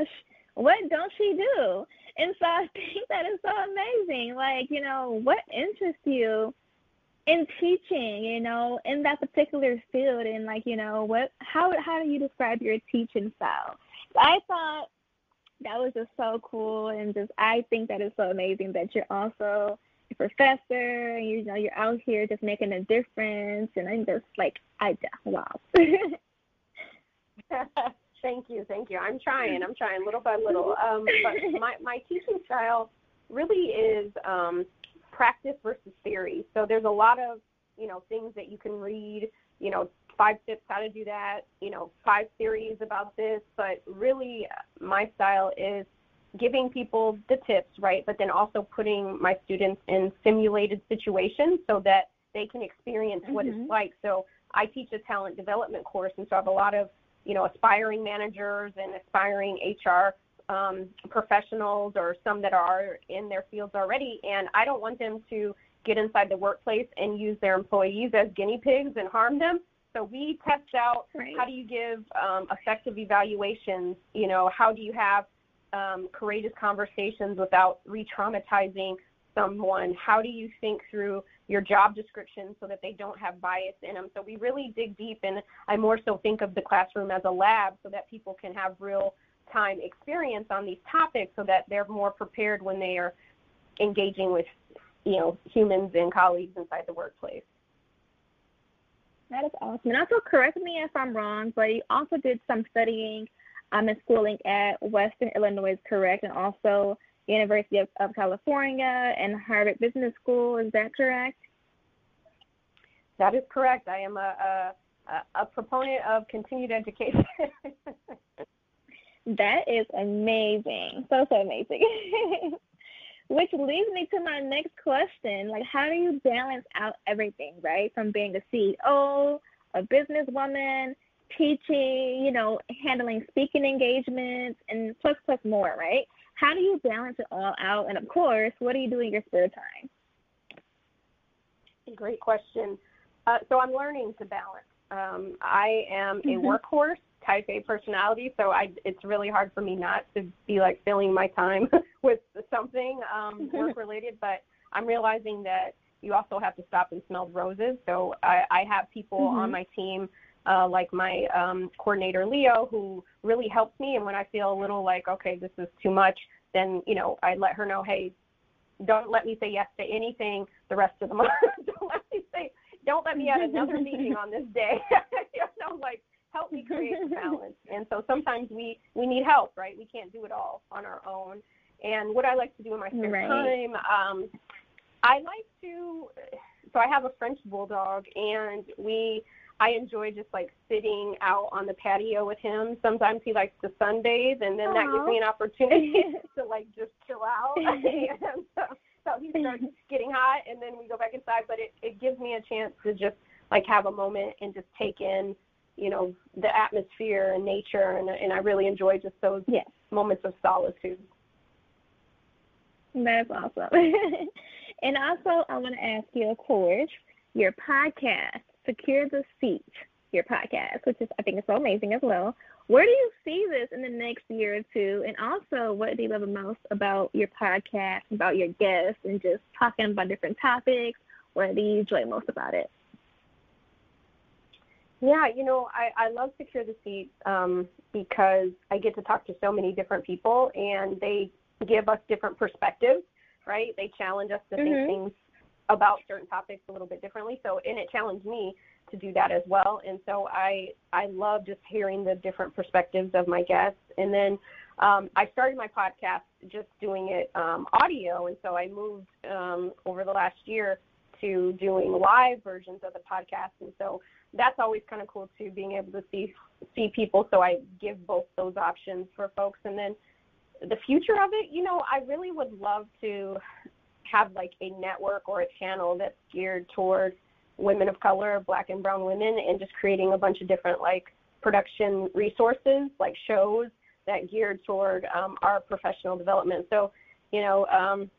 gosh, what don't she do? And so I think that is so amazing. Like, you know, what interests you in teaching, you know, in that particular field and like, you know, what how how do you describe your teaching style? I thought that was just so cool and just I think that is so amazing that you're also a professor and you know you're out here just making a difference and I'm just like I wow. thank you, thank you. I'm trying. I'm trying little by little. Um, but my my teaching style really is um, practice versus theory. So there's a lot of you know things that you can read. You know, five tips how to do that. You know, five theories about this. But really, my style is giving people the tips, right? But then also putting my students in simulated situations so that they can experience mm-hmm. what it's mm-hmm. like. So I teach a talent development course, and so I have a lot of you know aspiring managers and aspiring HR um, professionals or some that are in their fields already, and I don't want them to get inside the workplace and use their employees as guinea pigs and harm them. So we test out right. how do you give um, effective evaluations. You know, how do you have um, courageous conversations without re-traumatizing someone? How do you think through your job description so that they don't have bias in them? So we really dig deep, and I more so think of the classroom as a lab so that people can have real time experience on these topics so that they're more prepared when they are engaging with you know humans and colleagues inside the workplace. That is awesome. And also correct me if I'm wrong, but you also did some studying um, in schooling at Western Illinois, correct, and also University of, of California and Harvard Business School. Is that correct? That is correct. I am a, a, a proponent of continued education. that is amazing. So, so amazing. Which leads me to my next question. Like, how do you balance out everything, right? From being a CEO, a businesswoman, teaching, you know, handling speaking engagements, and plus, plus more, right? How do you balance it all out? And of course, what do you do in your spare time? Great question. Uh, so I'm learning to balance. Um, I am a mm-hmm. workhorse type A personality, so I, it's really hard for me not to be like filling my time with something um, work related. But I'm realizing that you also have to stop and smell roses. So I, I have people mm-hmm. on my team uh, like my um, coordinator Leo, who really helps me. And when I feel a little like, okay, this is too much, then you know I let her know, hey, don't let me say yes to anything the rest of the month. don't let me say, don't let me add another meeting on this day. you know, like help me create balance. And so sometimes we we need help, right? We can't do it all on our own. And what I like to do in my spare right. time, um, I like to. So I have a French bulldog, and we I enjoy just like sitting out on the patio with him. Sometimes he likes to sunbathe, and then Aww. that gives me an opportunity to like just chill out. and so, so he starts getting hot, and then we go back inside. But it it gives me a chance to just like have a moment and just take in, you know, the atmosphere and nature, and and I really enjoy just those yes. moments of solitude. That's awesome. and also, I want to ask you, of course, your podcast secure the seat, your podcast, which is I think is so amazing as well. Where do you see this in the next year or two? And also, what do you love the most about your podcast, about your guests, and just talking about different topics? What do you enjoy most about it? Yeah, you know, I, I love Secure the Seat um, because I get to talk to so many different people and they give us different perspectives, right? They challenge us to mm-hmm. think things about certain topics a little bit differently. So, and it challenged me to do that as well. And so I I love just hearing the different perspectives of my guests. And then um, I started my podcast just doing it um, audio, and so I moved um, over the last year to doing live versions of the podcast. And so that's always kind of cool too, being able to see see people. So I give both those options for folks. And then the future of it, you know, I really would love to have like a network or a channel that's geared toward women of color, black and brown women, and just creating a bunch of different like production resources, like shows that geared toward um, our professional development. So, you know, um,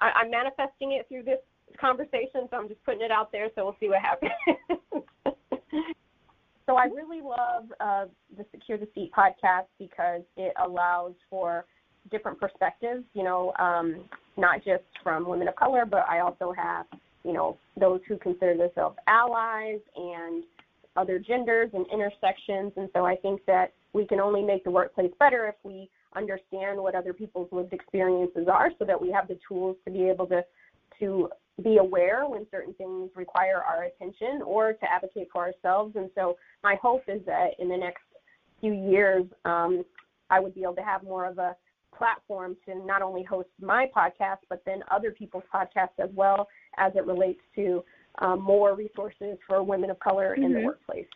I, I'm manifesting it through this conversation, so I'm just putting it out there. So we'll see what happens. so I really love uh, the Secure the Seat podcast because it allows for different perspectives. You know, um, not just from women of color, but I also have, you know, those who consider themselves allies and other genders and intersections. And so I think that we can only make the workplace better if we understand what other people's lived experiences are so that we have the tools to be able to to be aware when certain things require our attention or to advocate for ourselves. And so my hope is that in the next few years, um, I would be able to have more of a platform to not only host my podcast, but then other people's podcasts as well as it relates to um, more resources for women of color mm-hmm. in the mm-hmm. workplace.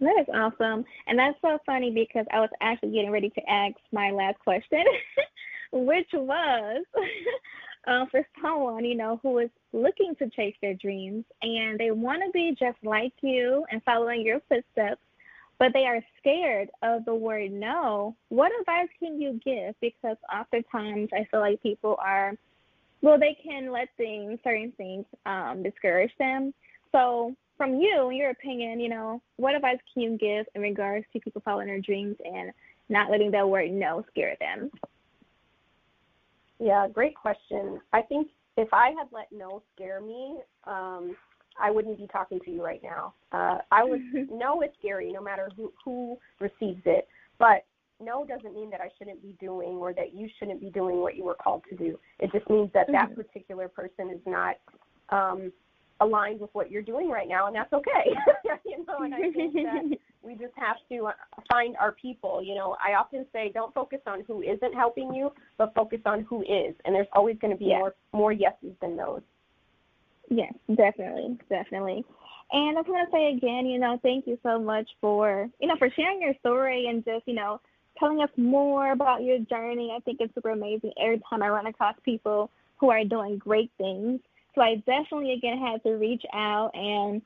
That is awesome. And that's so funny because I was actually getting ready to ask my last question, which was uh, for someone, you know, who is looking to chase their dreams and they want to be just like you and following your footsteps but they are scared of the word no, what advice can you give? Because oftentimes I feel like people are, well, they can let things, certain things, um, discourage them. So, from you, your opinion, you know, what advice can you give in regards to people following their dreams and not letting that word no scare them? Yeah, great question. I think if I had let no scare me, um, I wouldn't be talking to you right now. Uh, I would know it's scary no matter who, who receives it, but no doesn't mean that I shouldn't be doing or that you shouldn't be doing what you were called to do. It just means that that mm-hmm. particular person is not um, aligned with what you're doing right now, and that's okay. you know, and I think that we just have to uh, find our people. You know, I often say don't focus on who isn't helping you, but focus on who is, and there's always going to be yeah. more more yeses than those. Yes, definitely, definitely. And I just want to say again, you know, thank you so much for, you know, for sharing your story and just, you know, telling us more about your journey. I think it's super amazing every time I run across people who are doing great things. So I definitely again had to reach out and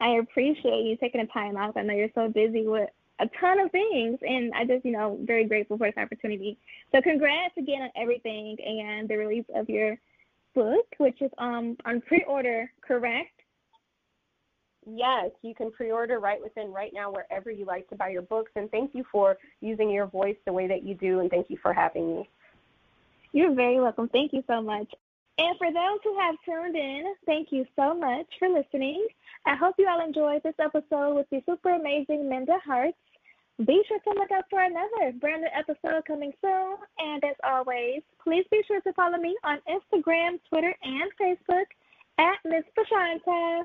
I appreciate you taking the time out. I know you're so busy with a ton of things and I just, you know, very grateful for this opportunity. So congrats again on everything and the release of your book, which is um, on pre-order, correct? Yes, you can pre-order right within right now wherever you like to buy your books. And thank you for using your voice the way that you do, and thank you for having me. You're very welcome. Thank you so much. And for those who have tuned in, thank you so much for listening. I hope you all enjoyed this episode with the super amazing Minda Harts. Be sure to look out for another brand new episode coming soon. And as always, please be sure to follow me on Instagram, Twitter, and Facebook at Miss Prashanta.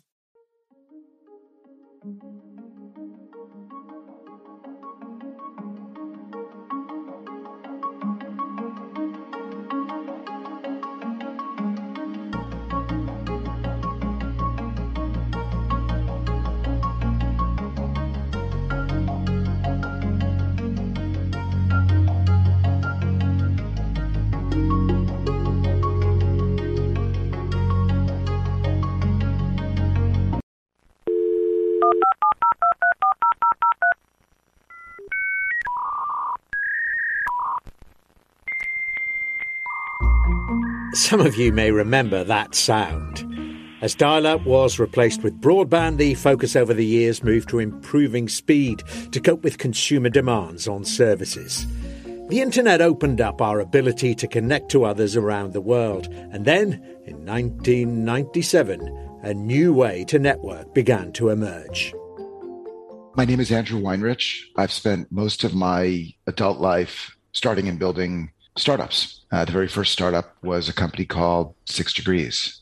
Some of you may remember that sound. As dial up was replaced with broadband, the focus over the years moved to improving speed to cope with consumer demands on services. The internet opened up our ability to connect to others around the world, and then, in 1997, a new way to network began to emerge. My name is Andrew Weinreich. I've spent most of my adult life starting and building startups. Uh, the very first startup was a company called Six Degrees.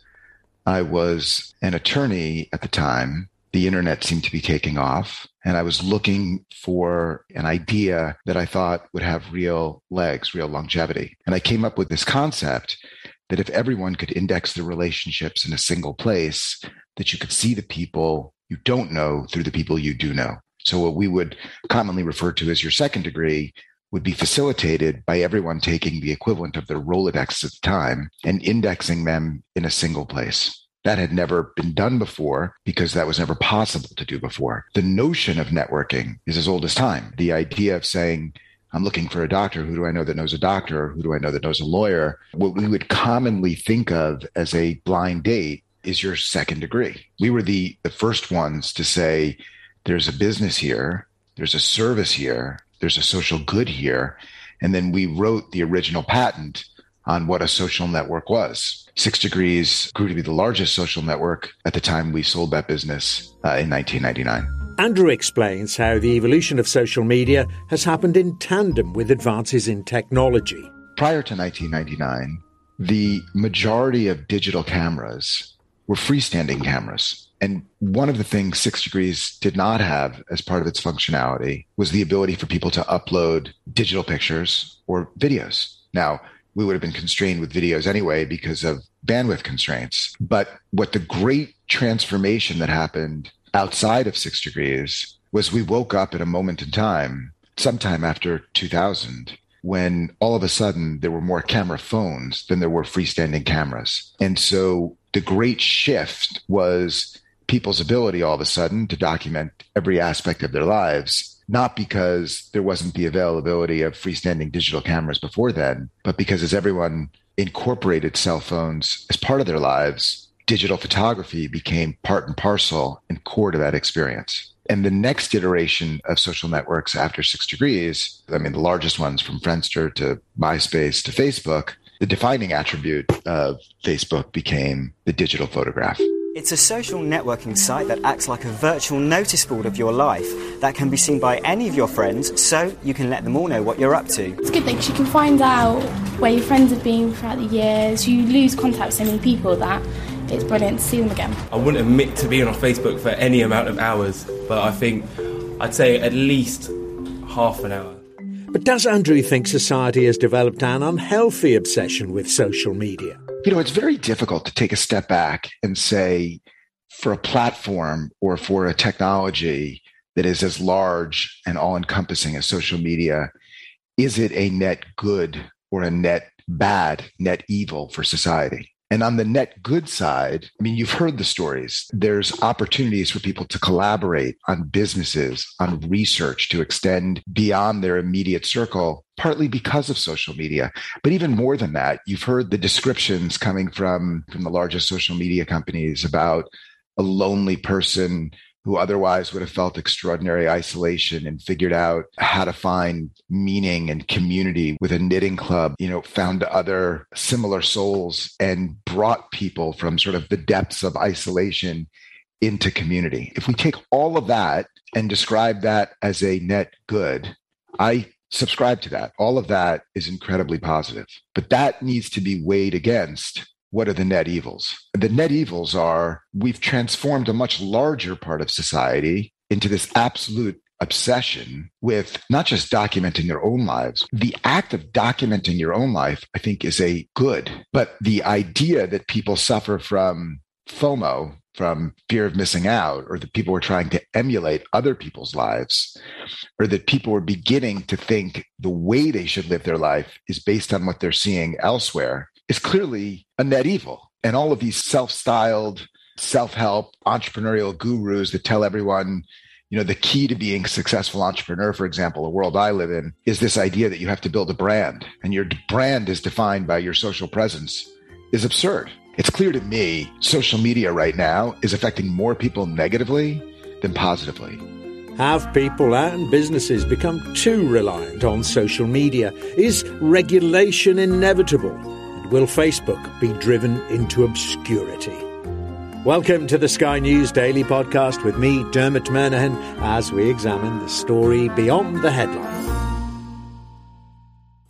I was an attorney at the time. The internet seemed to be taking off, and I was looking for an idea that I thought would have real legs, real longevity. And I came up with this concept that if everyone could index their relationships in a single place, that you could see the people you don't know through the people you do know. So what we would commonly refer to as your second degree would be facilitated by everyone taking the equivalent of their Rolodex at the time and indexing them in a single place. That had never been done before because that was never possible to do before. The notion of networking is as old as time. The idea of saying, I'm looking for a doctor. Who do I know that knows a doctor? Who do I know that knows a lawyer? What we would commonly think of as a blind date is your second degree. We were the, the first ones to say, there's a business here, there's a service here, there's a social good here. And then we wrote the original patent on what a social network was. Six Degrees grew to be the largest social network at the time we sold that business uh, in 1999. Andrew explains how the evolution of social media has happened in tandem with advances in technology. Prior to 1999, the majority of digital cameras were freestanding cameras. And one of the things Six Degrees did not have as part of its functionality was the ability for people to upload digital pictures or videos. Now, we would have been constrained with videos anyway because of bandwidth constraints. But what the great transformation that happened outside of Six Degrees was we woke up at a moment in time, sometime after 2000, when all of a sudden there were more camera phones than there were freestanding cameras. And so the great shift was people's ability all of a sudden to document every aspect of their lives, not because there wasn't the availability of freestanding digital cameras before then, but because as everyone incorporated cell phones as part of their lives, digital photography became part and parcel and core to that experience. And the next iteration of social networks after Six Degrees, I mean, the largest ones from Friendster to MySpace to Facebook, the defining attribute of Facebook became the digital photograph. It's a social networking site that acts like a virtual notice board of your life that can be seen by any of your friends so you can let them all know what you're up to. It's a good because you can find out where your friends have been throughout the years. You lose contact with so many people that it's brilliant to see them again. I wouldn't admit to being on Facebook for any amount of hours, but I think I'd say at least half an hour. But does Andrew think society has developed an unhealthy obsession with social media? You know, it's very difficult to take a step back and say, for a platform or for a technology that is as large and all encompassing as social media, is it a net good or a net bad, net evil for society? And on the net good side, I mean, you've heard the stories. There's opportunities for people to collaborate on businesses, on research to extend beyond their immediate circle, partly because of social media. But even more than that, you've heard the descriptions coming from, from the largest social media companies about a lonely person who otherwise would have felt extraordinary isolation and figured out how to find meaning and community with a knitting club, you know, found other similar souls and brought people from sort of the depths of isolation into community. If we take all of that and describe that as a net good, I subscribe to that. All of that is incredibly positive, but that needs to be weighed against what are the net evils? The net evils are we've transformed a much larger part of society into this absolute obsession with not just documenting their own lives. The act of documenting your own life, I think, is a good, but the idea that people suffer from FOMO, from fear of missing out, or that people were trying to emulate other people's lives, or that people were beginning to think the way they should live their life is based on what they're seeing elsewhere is clearly a net evil. And all of these self styled, self help entrepreneurial gurus that tell everyone, you know, the key to being a successful entrepreneur, for example, the world I live in, is this idea that you have to build a brand and your brand is defined by your social presence is absurd. It's clear to me social media right now is affecting more people negatively than positively. Have people and businesses become too reliant on social media? Is regulation inevitable? Will Facebook be driven into obscurity? Welcome to the Sky News Daily Podcast with me, Dermot Murnaghan, as we examine the story beyond the headline.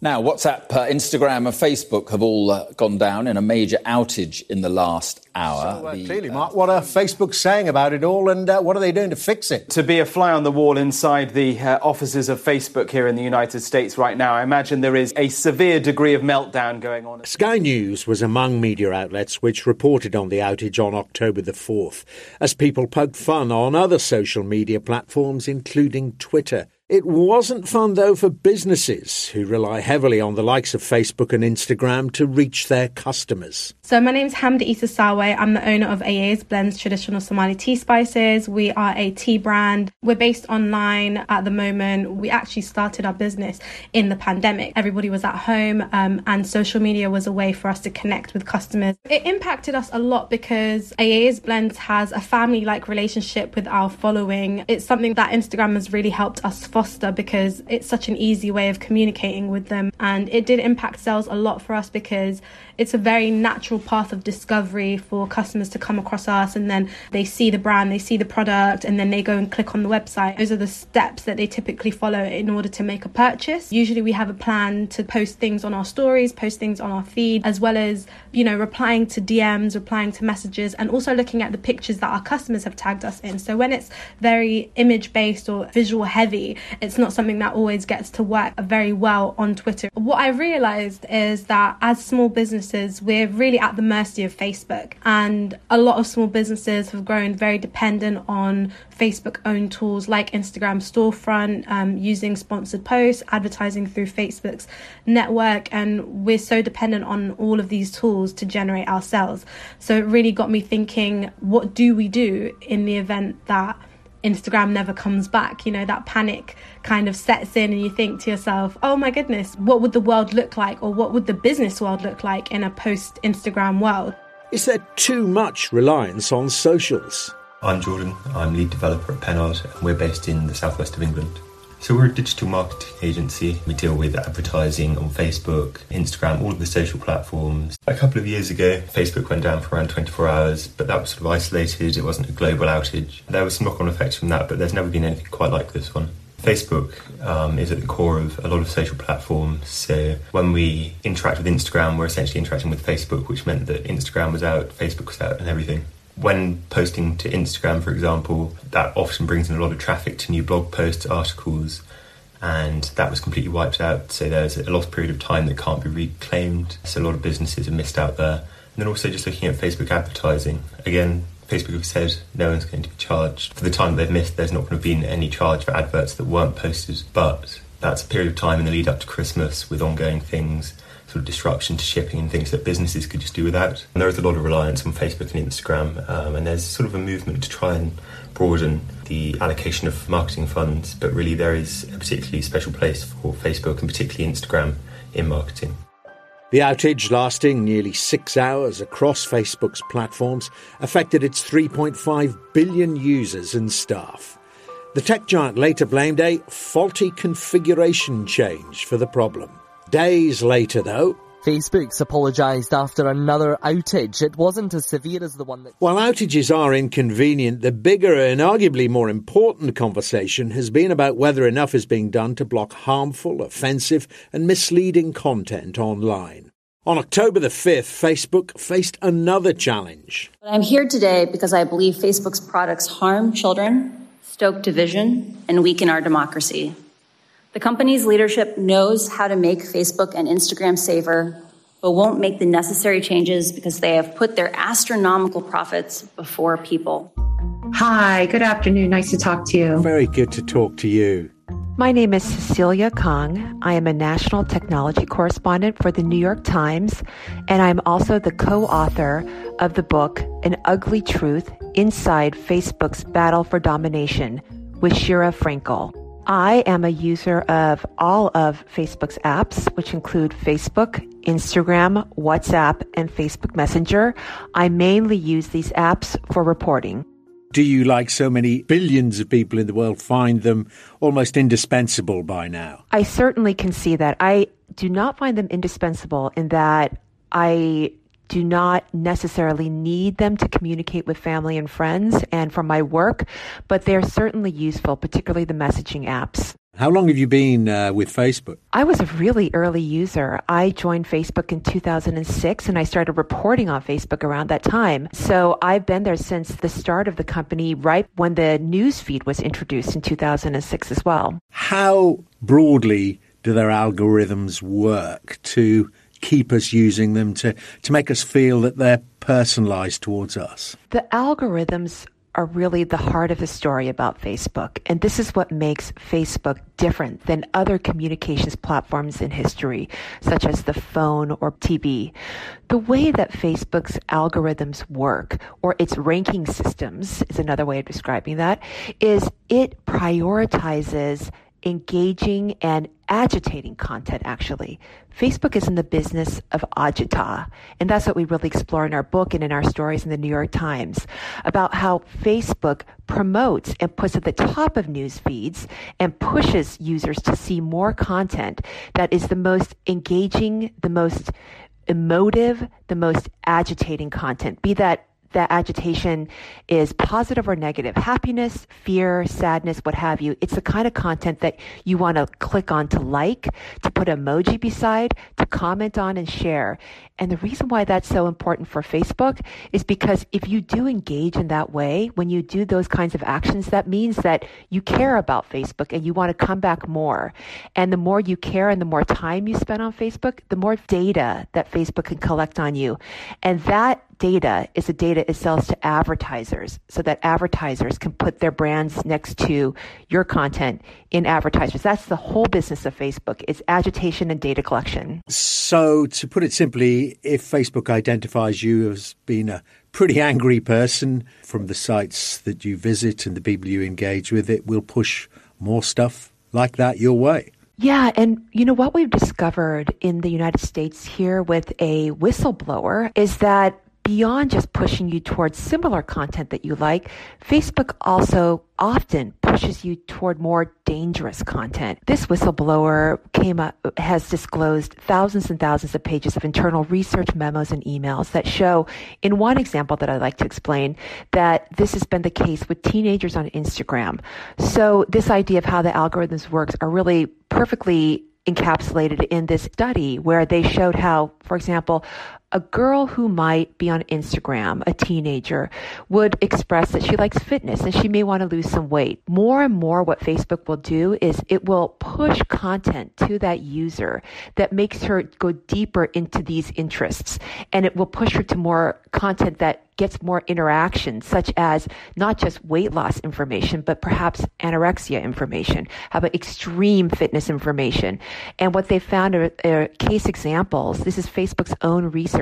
Now, WhatsApp, uh, Instagram, and Facebook have all uh, gone down in a major outage in the last hour. So, uh, the, clearly, Mark, what are Facebook saying about it all, and uh, what are they doing to fix it? To be a fly on the wall inside the uh, offices of Facebook here in the United States right now, I imagine there is a severe degree of meltdown going on. Sky News was among media outlets which reported on the outage on October the 4th, as people poked fun on other social media platforms, including Twitter. It wasn't fun, though, for businesses who rely heavily on the likes of Facebook and Instagram to reach their customers. So, my name is Hamda Isa Salwe. I'm the owner of AA's Blends Traditional Somali Tea Spices. We are a tea brand. We're based online at the moment. We actually started our business in the pandemic. Everybody was at home, um, and social media was a way for us to connect with customers. It impacted us a lot because AA's Blends has a family like relationship with our following. It's something that Instagram has really helped us foster because it's such an easy way of communicating with them. And it did impact sales a lot for us because it's a very natural path of discovery for customers to come across us and then they see the brand, they see the product, and then they go and click on the website. Those are the steps that they typically follow in order to make a purchase. Usually we have a plan to post things on our stories, post things on our feed, as well as, you know, replying to DMs, replying to messages, and also looking at the pictures that our customers have tagged us in. So when it's very image based or visual heavy, it's not something that always gets to work very well on Twitter. What I realized is that as small businesses, we're really at the mercy of Facebook, and a lot of small businesses have grown very dependent on Facebook owned tools like Instagram storefront, um, using sponsored posts, advertising through Facebook's network, and we're so dependent on all of these tools to generate our sales. So it really got me thinking what do we do in the event that Instagram never comes back. You know, that panic kind of sets in, and you think to yourself, oh my goodness, what would the world look like, or what would the business world look like in a post Instagram world? Is there too much reliance on socials? I'm Jordan, I'm lead developer at Pennard, and we're based in the southwest of England. So we're a digital marketing agency. We deal with advertising on Facebook, Instagram, all of the social platforms. A couple of years ago, Facebook went down for around 24 hours, but that was sort of isolated. It wasn't a global outage. There was some knock-on effects from that, but there's never been anything quite like this one. Facebook um, is at the core of a lot of social platforms. So when we interact with Instagram, we're essentially interacting with Facebook, which meant that Instagram was out, Facebook was out, and everything. When posting to Instagram, for example, that often brings in a lot of traffic to new blog posts, articles, and that was completely wiped out. So there's a lost period of time that can't be reclaimed. So a lot of businesses have missed out there. And then also just looking at Facebook advertising. Again, Facebook have said no one's going to be charged. For the time they've missed, there's not going to been any charge for adverts that weren't posted. But that's a period of time in the lead up to Christmas with ongoing things, sort of disruption to shipping and things that businesses could just do without. And there is a lot of reliance on Facebook and Instagram, um, and there's sort of a movement to try and broaden the allocation of marketing funds, but really there is a particularly special place for Facebook and particularly Instagram in marketing. The outage, lasting nearly six hours across Facebook's platforms, affected its 3.5 billion users and staff. The tech giant later blamed a faulty configuration change for the problem. Days later, though, Facebook's apologised after another outage. It wasn't as severe as the one that. While outages are inconvenient, the bigger and arguably more important conversation has been about whether enough is being done to block harmful, offensive, and misleading content online. On October the 5th, Facebook faced another challenge. I'm here today because I believe Facebook's products harm children, stoke division, and weaken our democracy. The company's leadership knows how to make Facebook and Instagram safer, but won't make the necessary changes because they have put their astronomical profits before people. Hi, good afternoon. Nice to talk to you. Very good to talk to you. My name is Cecilia Kang. I am a national technology correspondent for the New York Times, and I'm also the co author of the book An Ugly Truth Inside Facebook's Battle for Domination with Sheera Frenkel. I am a user of all of Facebook's apps, which include Facebook, Instagram, WhatsApp, and Facebook Messenger. I mainly use these apps for reporting. Do you, like so many billions of people in the world, find them almost indispensable by now? I certainly can see that. I do not find them indispensable in that I do not necessarily need them to communicate with family and friends and for my work, but they're certainly useful, particularly the messaging apps. How long have you been uh, with Facebook? I was a really early user. I joined Facebook in 2006 and I started reporting on Facebook around that time. So I've been there since the start of the company, right when the news feed was introduced in 2006 as well. How broadly do their algorithms work to keep us using them to, to make us feel that they're personalized towards us? The algorithms are really the heart of the story about Facebook. And this is what makes Facebook different than other communications platforms in history, such as the phone or TV. The way that Facebook's algorithms work, or its ranking systems is another way of describing that, is it prioritizes engaging and agitating content, actually. Facebook is in the business of agita. And that's what we really explore in our book and in our stories in the New York Times about how Facebook promotes and puts at the top of news feeds and pushes users to see more content that is the most engaging, the most emotive, the most agitating content, be that that agitation is positive or negative, happiness, fear, sadness, what have you. It's the kind of content that you want to click on to like, to put emoji beside, to comment on and share. And the reason why that's so important for Facebook is because if you do engage in that way, when you do those kinds of actions, that means that you care about Facebook and you want to come back more. And the more you care and the more time you spend on Facebook, the more data that Facebook can collect on you. And that data is the data it sells to advertisers so that advertisers can put their brands next to your content in advertisers. That's the whole business of Facebook. It's agitation and data collection. So to put it simply, if Facebook identifies you as being a pretty angry person from the sites that you visit and the people you engage with, it will push more stuff like that your way. Yeah, and you know what we've discovered in the United States here with a whistleblower is that beyond just pushing you towards similar content that you like, Facebook also often pushes you toward more dangerous content. This whistleblower came up, has disclosed thousands and thousands of pages of internal research memos and emails that show, in one example that I'd like to explain, that this has been the case with teenagers on Instagram. So this idea of how the algorithms works are really perfectly encapsulated in this study where they showed how, for example, a girl who might be on Instagram, a teenager, would express that she likes fitness and she may want to lose some weight. More and more, what Facebook will do is it will push content to that user that makes her go deeper into these interests. And it will push her to more content that gets more interaction, such as not just weight loss information, but perhaps anorexia information, how about extreme fitness information. And what they found are, are case examples. This is Facebook's own research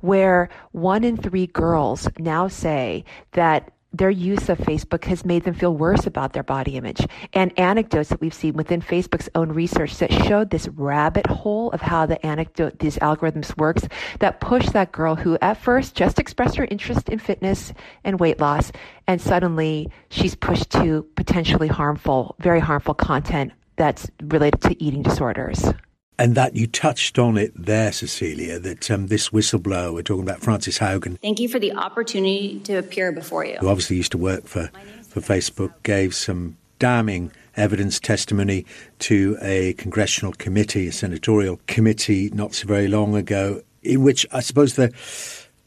where one in three girls now say that their use of Facebook has made them feel worse about their body image. And anecdotes that we've seen within Facebook's own research that showed this rabbit hole of how the anecdote, these algorithms works that push that girl who at first just expressed her interest in fitness and weight loss. And suddenly she's pushed to potentially harmful, very harmful content that's related to eating disorders. And that you touched on it there, Cecilia, that um, this whistleblower, we're talking about Frances Haugen. Thank you for the opportunity to appear before you. Who obviously used to work for, for Facebook, gave some damning evidence testimony to a congressional committee, a senatorial committee, not so very long ago, in which I suppose the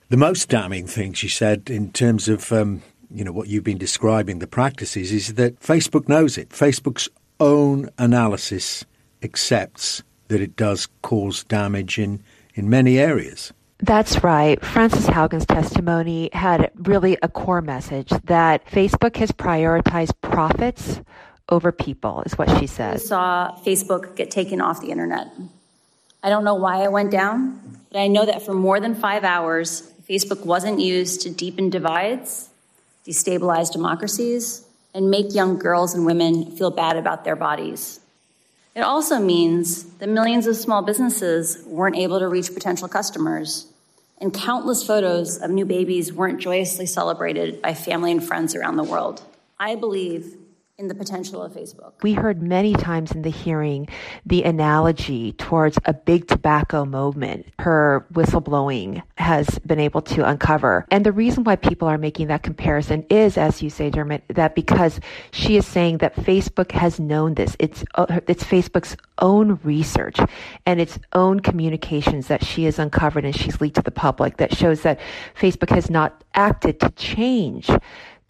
the most damning thing she said in terms of um, you know what you've been describing the practices is that Facebook knows it. Facebook's own analysis accepts that it does cause damage in, in many areas. That's right. Frances Haugen's testimony had really a core message that Facebook has prioritized profits over people, is what she said. I saw Facebook get taken off the internet. I don't know why I went down, but I know that for more than five hours, Facebook wasn't used to deepen divides, destabilize democracies, and make young girls and women feel bad about their bodies. It also means that millions of small businesses weren't able to reach potential customers, and countless photos of new babies weren't joyously celebrated by family and friends around the world. I believe in the potential of Facebook. We heard many times in the hearing the analogy towards a big tobacco movement her whistleblowing has been able to uncover. And the reason why people are making that comparison is, as you say, Dermot, that because she is saying that Facebook has known this. It's, uh, it's Facebook's own research and its own communications that she has uncovered and she's leaked to the public that shows that Facebook has not acted to change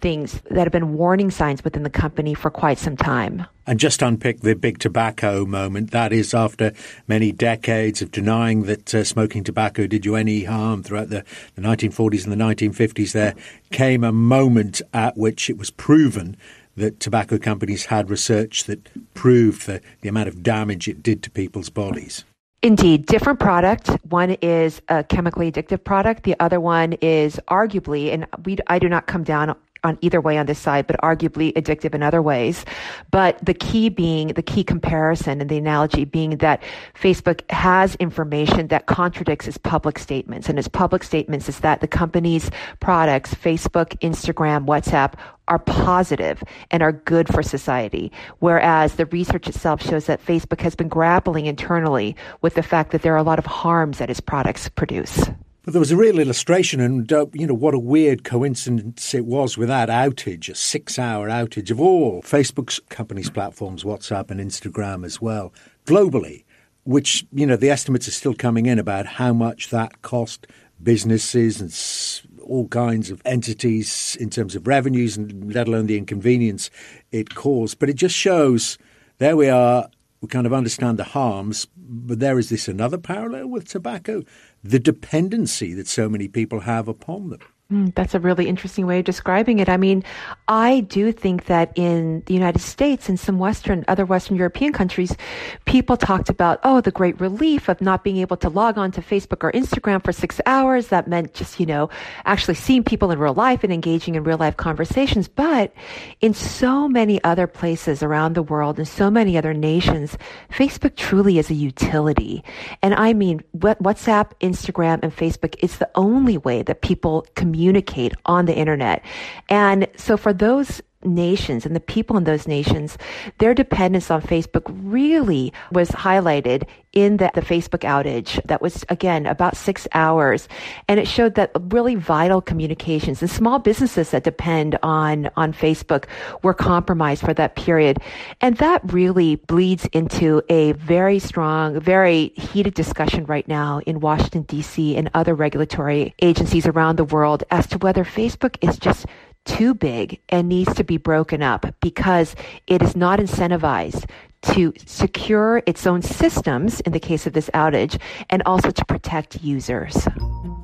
things that have been warning signs within the company for quite some time. And just unpick the big tobacco moment. That is after many decades of denying that uh, smoking tobacco did you any harm throughout the, the 1940s and the 1950s, there came a moment at which it was proven that tobacco companies had research that proved the, the amount of damage it did to people's bodies. Indeed, different product. One is a chemically addictive product. The other one is arguably, and we, I do not come down on either way on this side, but arguably addictive in other ways. But the key being, the key comparison and the analogy being that Facebook has information that contradicts its public statements. And its public statements is that the company's products, Facebook, Instagram, WhatsApp, are positive and are good for society. Whereas the research itself shows that Facebook has been grappling internally with the fact that there are a lot of harms that its products produce. But there was a real illustration, and uh, you know what a weird coincidence it was with that outage, a six-hour outage of all Facebook's company's platforms, WhatsApp and Instagram as well, globally. Which you know the estimates are still coming in about how much that cost businesses and all kinds of entities in terms of revenues, and let alone the inconvenience it caused. But it just shows there we are. We kind of understand the harms, but there is this another parallel with tobacco the dependency that so many people have upon them. Mm, that's a really interesting way of describing it. I mean, I do think that in the United States and some Western, other Western European countries, people talked about, oh, the great relief of not being able to log on to Facebook or Instagram for six hours. That meant just, you know, actually seeing people in real life and engaging in real life conversations. But in so many other places around the world and so many other nations, Facebook truly is a utility. And I mean, WhatsApp, Instagram, and Facebook is the only way that people communicate communicate on the internet. And so for those nations and the people in those nations, their dependence on Facebook really was highlighted in the, the, Facebook outage that was again about six hours. And it showed that really vital communications and small businesses that depend on, on Facebook were compromised for that period. And that really bleeds into a very strong, very heated discussion right now in Washington DC and other regulatory agencies around the world as to whether Facebook is just too big and needs to be broken up because it is not incentivized to secure its own systems in the case of this outage and also to protect users.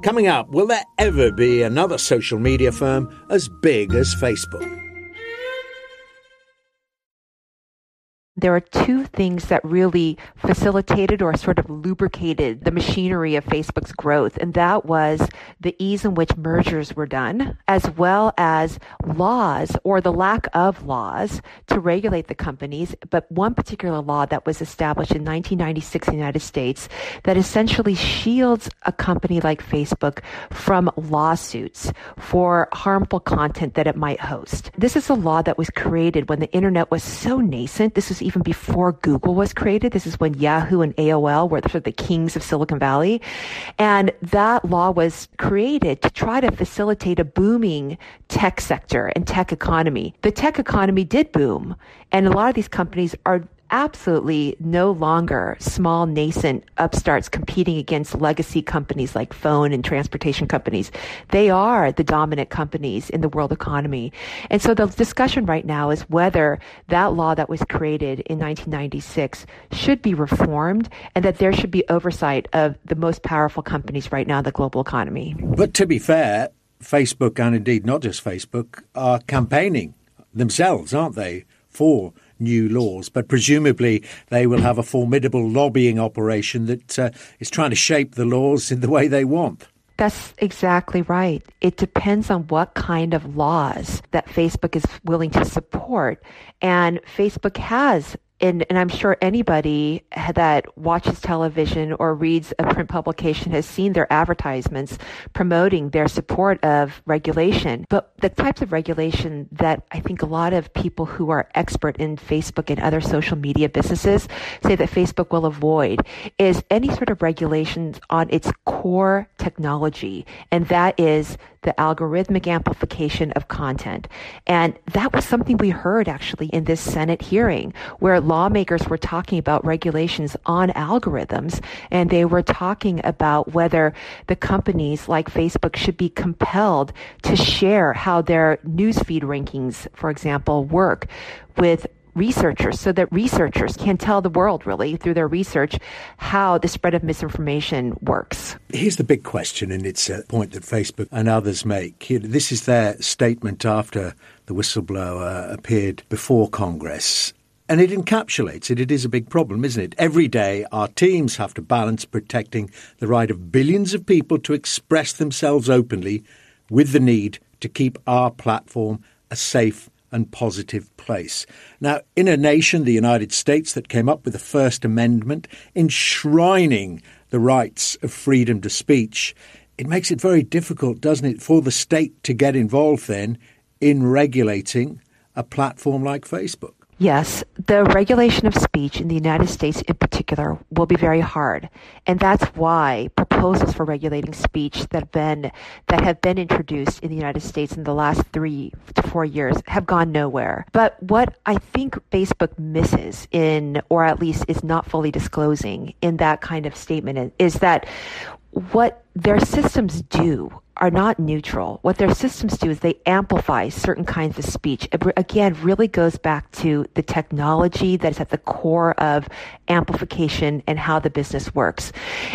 Coming up, will there ever be another social media firm as big as Facebook? There are two things that really facilitated or sort of lubricated the machinery of Facebook's growth. And that was the ease in which mergers were done, as well as laws or the lack of laws to regulate the companies. But one particular law that was established in 1996 in the United States that essentially shields a company like Facebook from lawsuits for harmful content that it might host. This is a law that was created when the internet was so nascent. This was even before Google was created. This is when Yahoo and AOL were sort of the kings of Silicon Valley. And that law was created to try to facilitate a booming tech sector and tech economy. The tech economy did boom. And a lot of these companies are absolutely no longer small nascent upstarts competing against legacy companies like phone and transportation companies. They are the dominant companies in the world economy. And so the discussion right now is whether that law that was created in 1996 should be reformed and that there should be oversight of the most powerful companies right now in the global economy. But to be fair, Facebook and indeed not just Facebook are campaigning themselves, aren't they, for new laws, but presumably they will have a formidable lobbying operation that uh, is trying to shape the laws in the way they want. That's exactly right. It depends on what kind of laws that Facebook is willing to support. And Facebook has and, and I'm sure anybody that watches television or reads a print publication has seen their advertisements promoting their support of regulation. But the types of regulation that I think a lot of people who are expert in Facebook and other social media businesses say that Facebook will avoid is any sort of regulations on its core technology. And that is the algorithmic amplification of content. And that was something we heard actually in this Senate hearing where lawmakers were talking about regulations on algorithms and they were talking about whether the companies like Facebook should be compelled to share how their newsfeed rankings, for example, work with researchers so that researchers can tell the world really through their research how the spread of misinformation works. Here's the big question, and it's a point that Facebook and others make. This is their statement after the whistleblower appeared before Congress. And it encapsulates it. It is a big problem, isn't it? Every day, our teams have to balance protecting the right of billions of people to express themselves openly with the need to keep our platform a safe and positive place. Now, in a nation, the United States, that came up with the First Amendment enshrining the rights of freedom to speech, it makes it very difficult, doesn't it, for the state to get involved then in regulating a platform like Facebook. Yes, the regulation of speech in the United States in particular will be very hard. And that's why proposals for regulating speech that have been that have been introduced in the United States in the last 3 to 4 years have gone nowhere. But what I think Facebook misses in or at least is not fully disclosing in that kind of statement is that what their systems do are not neutral. What their systems do is they amplify certain kinds of speech. It again really goes back to the technology that is at the core of amplification and how the business works.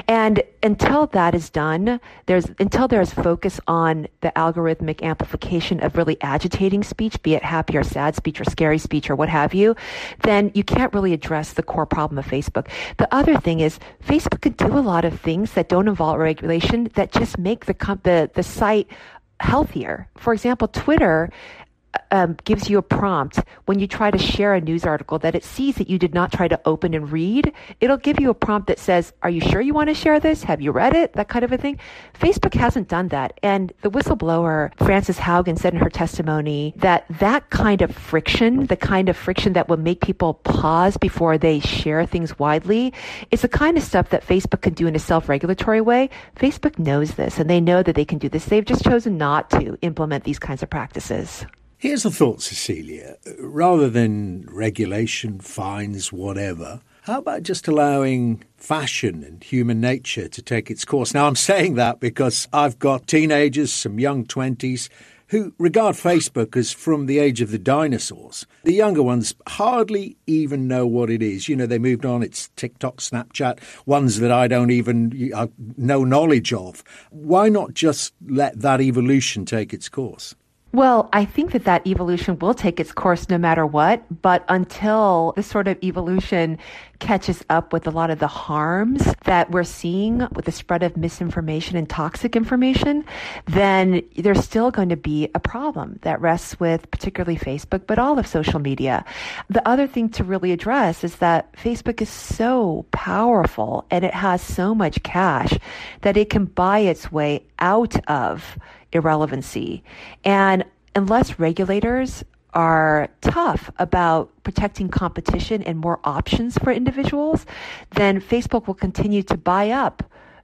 And until that is done, there's until there's focus on the algorithmic amplification of really agitating speech, be it happy or sad speech or scary speech or what have you, then you can't really address the core problem of Facebook. The other thing is Facebook could do a lot of things that don't involve regulation that just make the the the site healthier. For example, Twitter um, gives you a prompt when you try to share a news article that it sees that you did not try to open and read. It'll give you a prompt that says, Are you sure you want to share this? Have you read it? That kind of a thing. Facebook hasn't done that. And the whistleblower, Frances Haugen, said in her testimony that that kind of friction, the kind of friction that will make people pause before they share things widely, is the kind of stuff that Facebook can do in a self regulatory way. Facebook knows this and they know that they can do this. They've just chosen not to implement these kinds of practices. Here's a thought, Cecilia. Rather than regulation, fines, whatever, how about just allowing fashion and human nature to take its course? Now, I'm saying that because I've got teenagers, some young 20s, who regard Facebook as from the age of the dinosaurs. The younger ones hardly even know what it is. You know, they moved on. It's TikTok, Snapchat, ones that I don't even uh, know knowledge of. Why not just let that evolution take its course? Well, I think that that evolution will take its course no matter what, but until this sort of evolution catches up with a lot of the harms that we're seeing with the spread of misinformation and toxic information, then there's still going to be a problem that rests with particularly Facebook, but all of social media. The other thing to really address is that Facebook is so powerful and it has so much cash that it can buy its way out of irrelevancy. And unless regulators are tough about protecting competition and more options for individuals, then Facebook will continue to buy up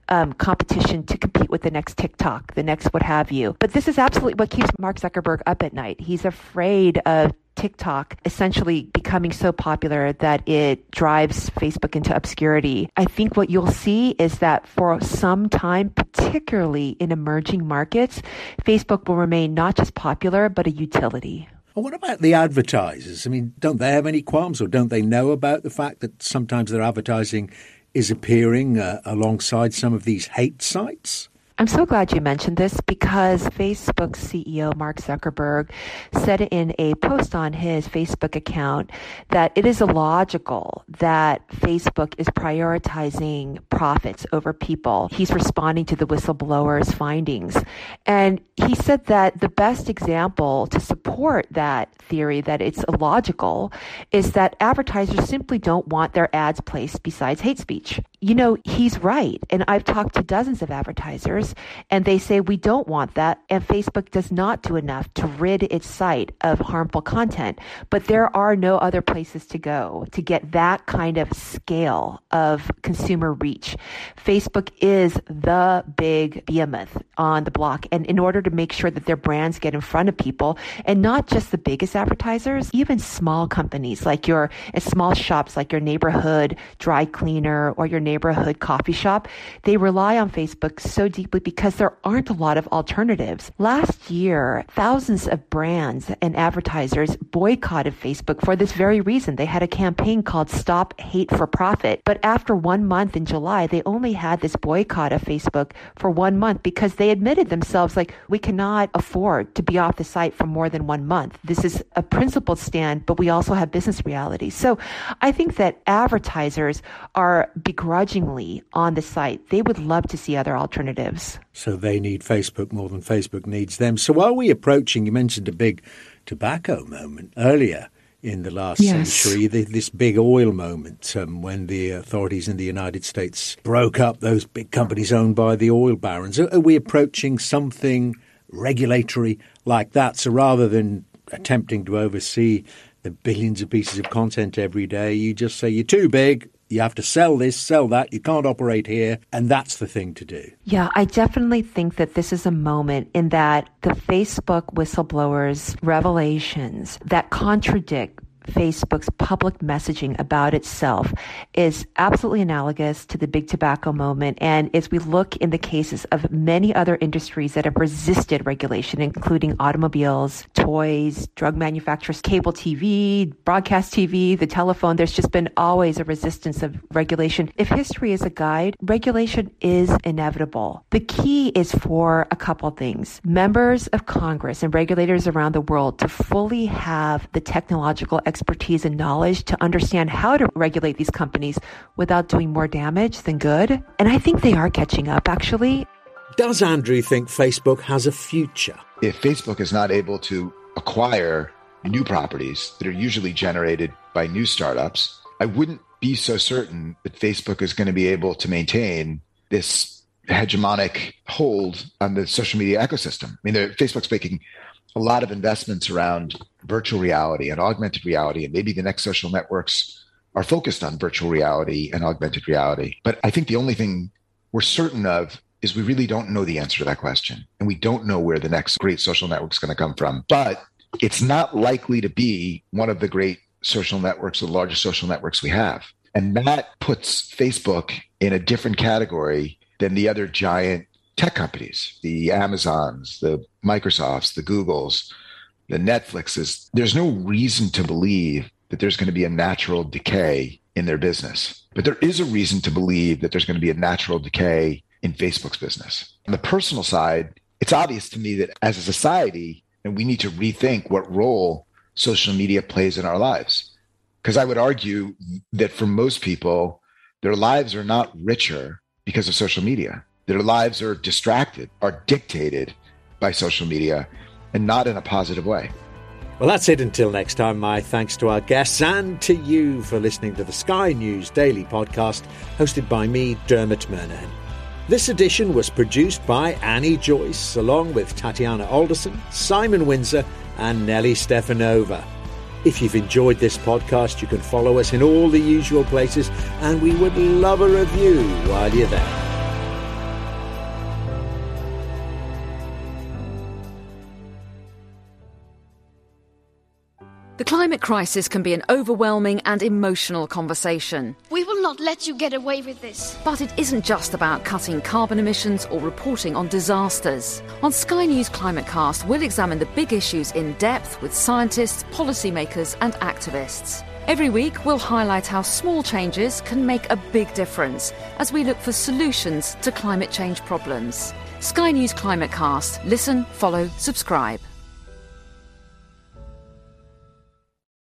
um, competition to compete with the next TikTok, the next what have you. But this is absolutely what keeps Mark Zuckerberg up at night. He's afraid of TikTok essentially becoming so popular that it drives Facebook into obscurity. I think what you'll see is that for some time, particularly in emerging markets, Facebook will remain not just popular, but a utility. Well, what about the advertisers? I mean, don't they have any qualms or don't they know about the fact that sometimes their advertising is appearing uh, alongside some of these hate sites? I'm so glad you mentioned this because Facebook CEO Mark Zuckerberg said in a post on his Facebook account that it is illogical that Facebook is prioritizing profits over people. He's responding to the whistleblower's findings. And he said that the best example to support that theory that it's illogical is that advertisers simply don't want their ads placed besides hate speech. You know, he's right. And I've talked to dozens of advertisers and they say we don't want that and Facebook does not do enough to rid its site of harmful content. But there are no other places to go to get that kind of scale of consumer reach. Facebook is the big behemoth on the block. And in order to make sure that their brands get in front of people and not just the biggest advertisers, even small companies like your small shops like your neighborhood dry cleaner or your neighborhood coffee shop, they rely on Facebook so deeply because there aren't a lot of alternatives. Last year, thousands of brands and advertisers boycotted Facebook for this very reason. They had a campaign called Stop Hate for Profit. But after one month in July, they only had this boycott of Facebook for one month because they admitted themselves like, we cannot afford to be off the site for more than one month. This is a principled stand, but we also have business realities. So I think that advertisers are begrudgingly on the site. They would love to see other alternatives. So they need Facebook more than Facebook needs them. So are we approaching, you mentioned a big tobacco moment earlier in the last yes. century, this big oil moment um, when the authorities in the United States broke up those big companies owned by the oil barons. Are we approaching something regulatory like that? So rather than attempting to oversee the billions of pieces of content every day, you just say you're too big, you have to sell this, sell that. You can't operate here. And that's the thing to do. Yeah, I definitely think that this is a moment in that the Facebook whistleblowers' revelations that contradict Facebook's public messaging about itself is absolutely analogous to the big tobacco moment. And as we look in the cases of many other industries that have resisted regulation, including automobiles, toys, drug manufacturers, cable TV, broadcast TV, the telephone, there's just been always a resistance of regulation. If history is a guide, regulation is inevitable. The key is for a couple things. Members of Congress and regulators around the world to fully have the technological expertise expertise and knowledge to understand how to regulate these companies without doing more damage than good. And I think they are catching up, actually. Does Andrew think Facebook has a future? If Facebook is not able to acquire new properties that are usually generated by new startups, I wouldn't be so certain that Facebook is going to be able to maintain this hegemonic hold on the social media ecosystem. I mean, Facebook's making a lot of investments around virtual reality and augmented reality, and maybe the next social networks are focused on virtual reality and augmented reality. But I think the only thing we're certain of is we really don't know the answer to that question. And we don't know where the next great social network is going to come from. But it's not likely to be one of the great social networks, the largest social networks we have. And that puts Facebook in a different category than the other giant tech companies, the Amazons, the Microsofts, the Googles, the Netflixes. There's no reason to believe that there's going to be a natural decay in their business. But there is a reason to believe that there's going to be a natural decay in Facebook's business. On the personal side, it's obvious to me that as a society, and we need to rethink what role social media plays in our lives. Because I would argue that for most people, their lives are not richer because of social media. Their lives are distracted, are dictated by social media, and not in a positive way. Well, that's it until next time. My thanks to our guests and to you for listening to the Sky News Daily podcast hosted by me, Dermot Murnaghan. This edition was produced by Annie Joyce, along with Tatiana Alderson, Simon Windsor, and Nelly Stefanova. If you've enjoyed this podcast, you can follow us in all the usual places, and we would love a review while you're there. The climate crisis can be an overwhelming and emotional conversation. We will not let you get away with this. But it isn't just about cutting carbon emissions or reporting on disasters. On Sky News Climatecast, we'll examine the big issues in depth with scientists, policymakers, and activists. Every week, we'll highlight how small changes can make a big difference as we look for solutions to climate change problems. Sky News Climatecast. Listen, follow, subscribe.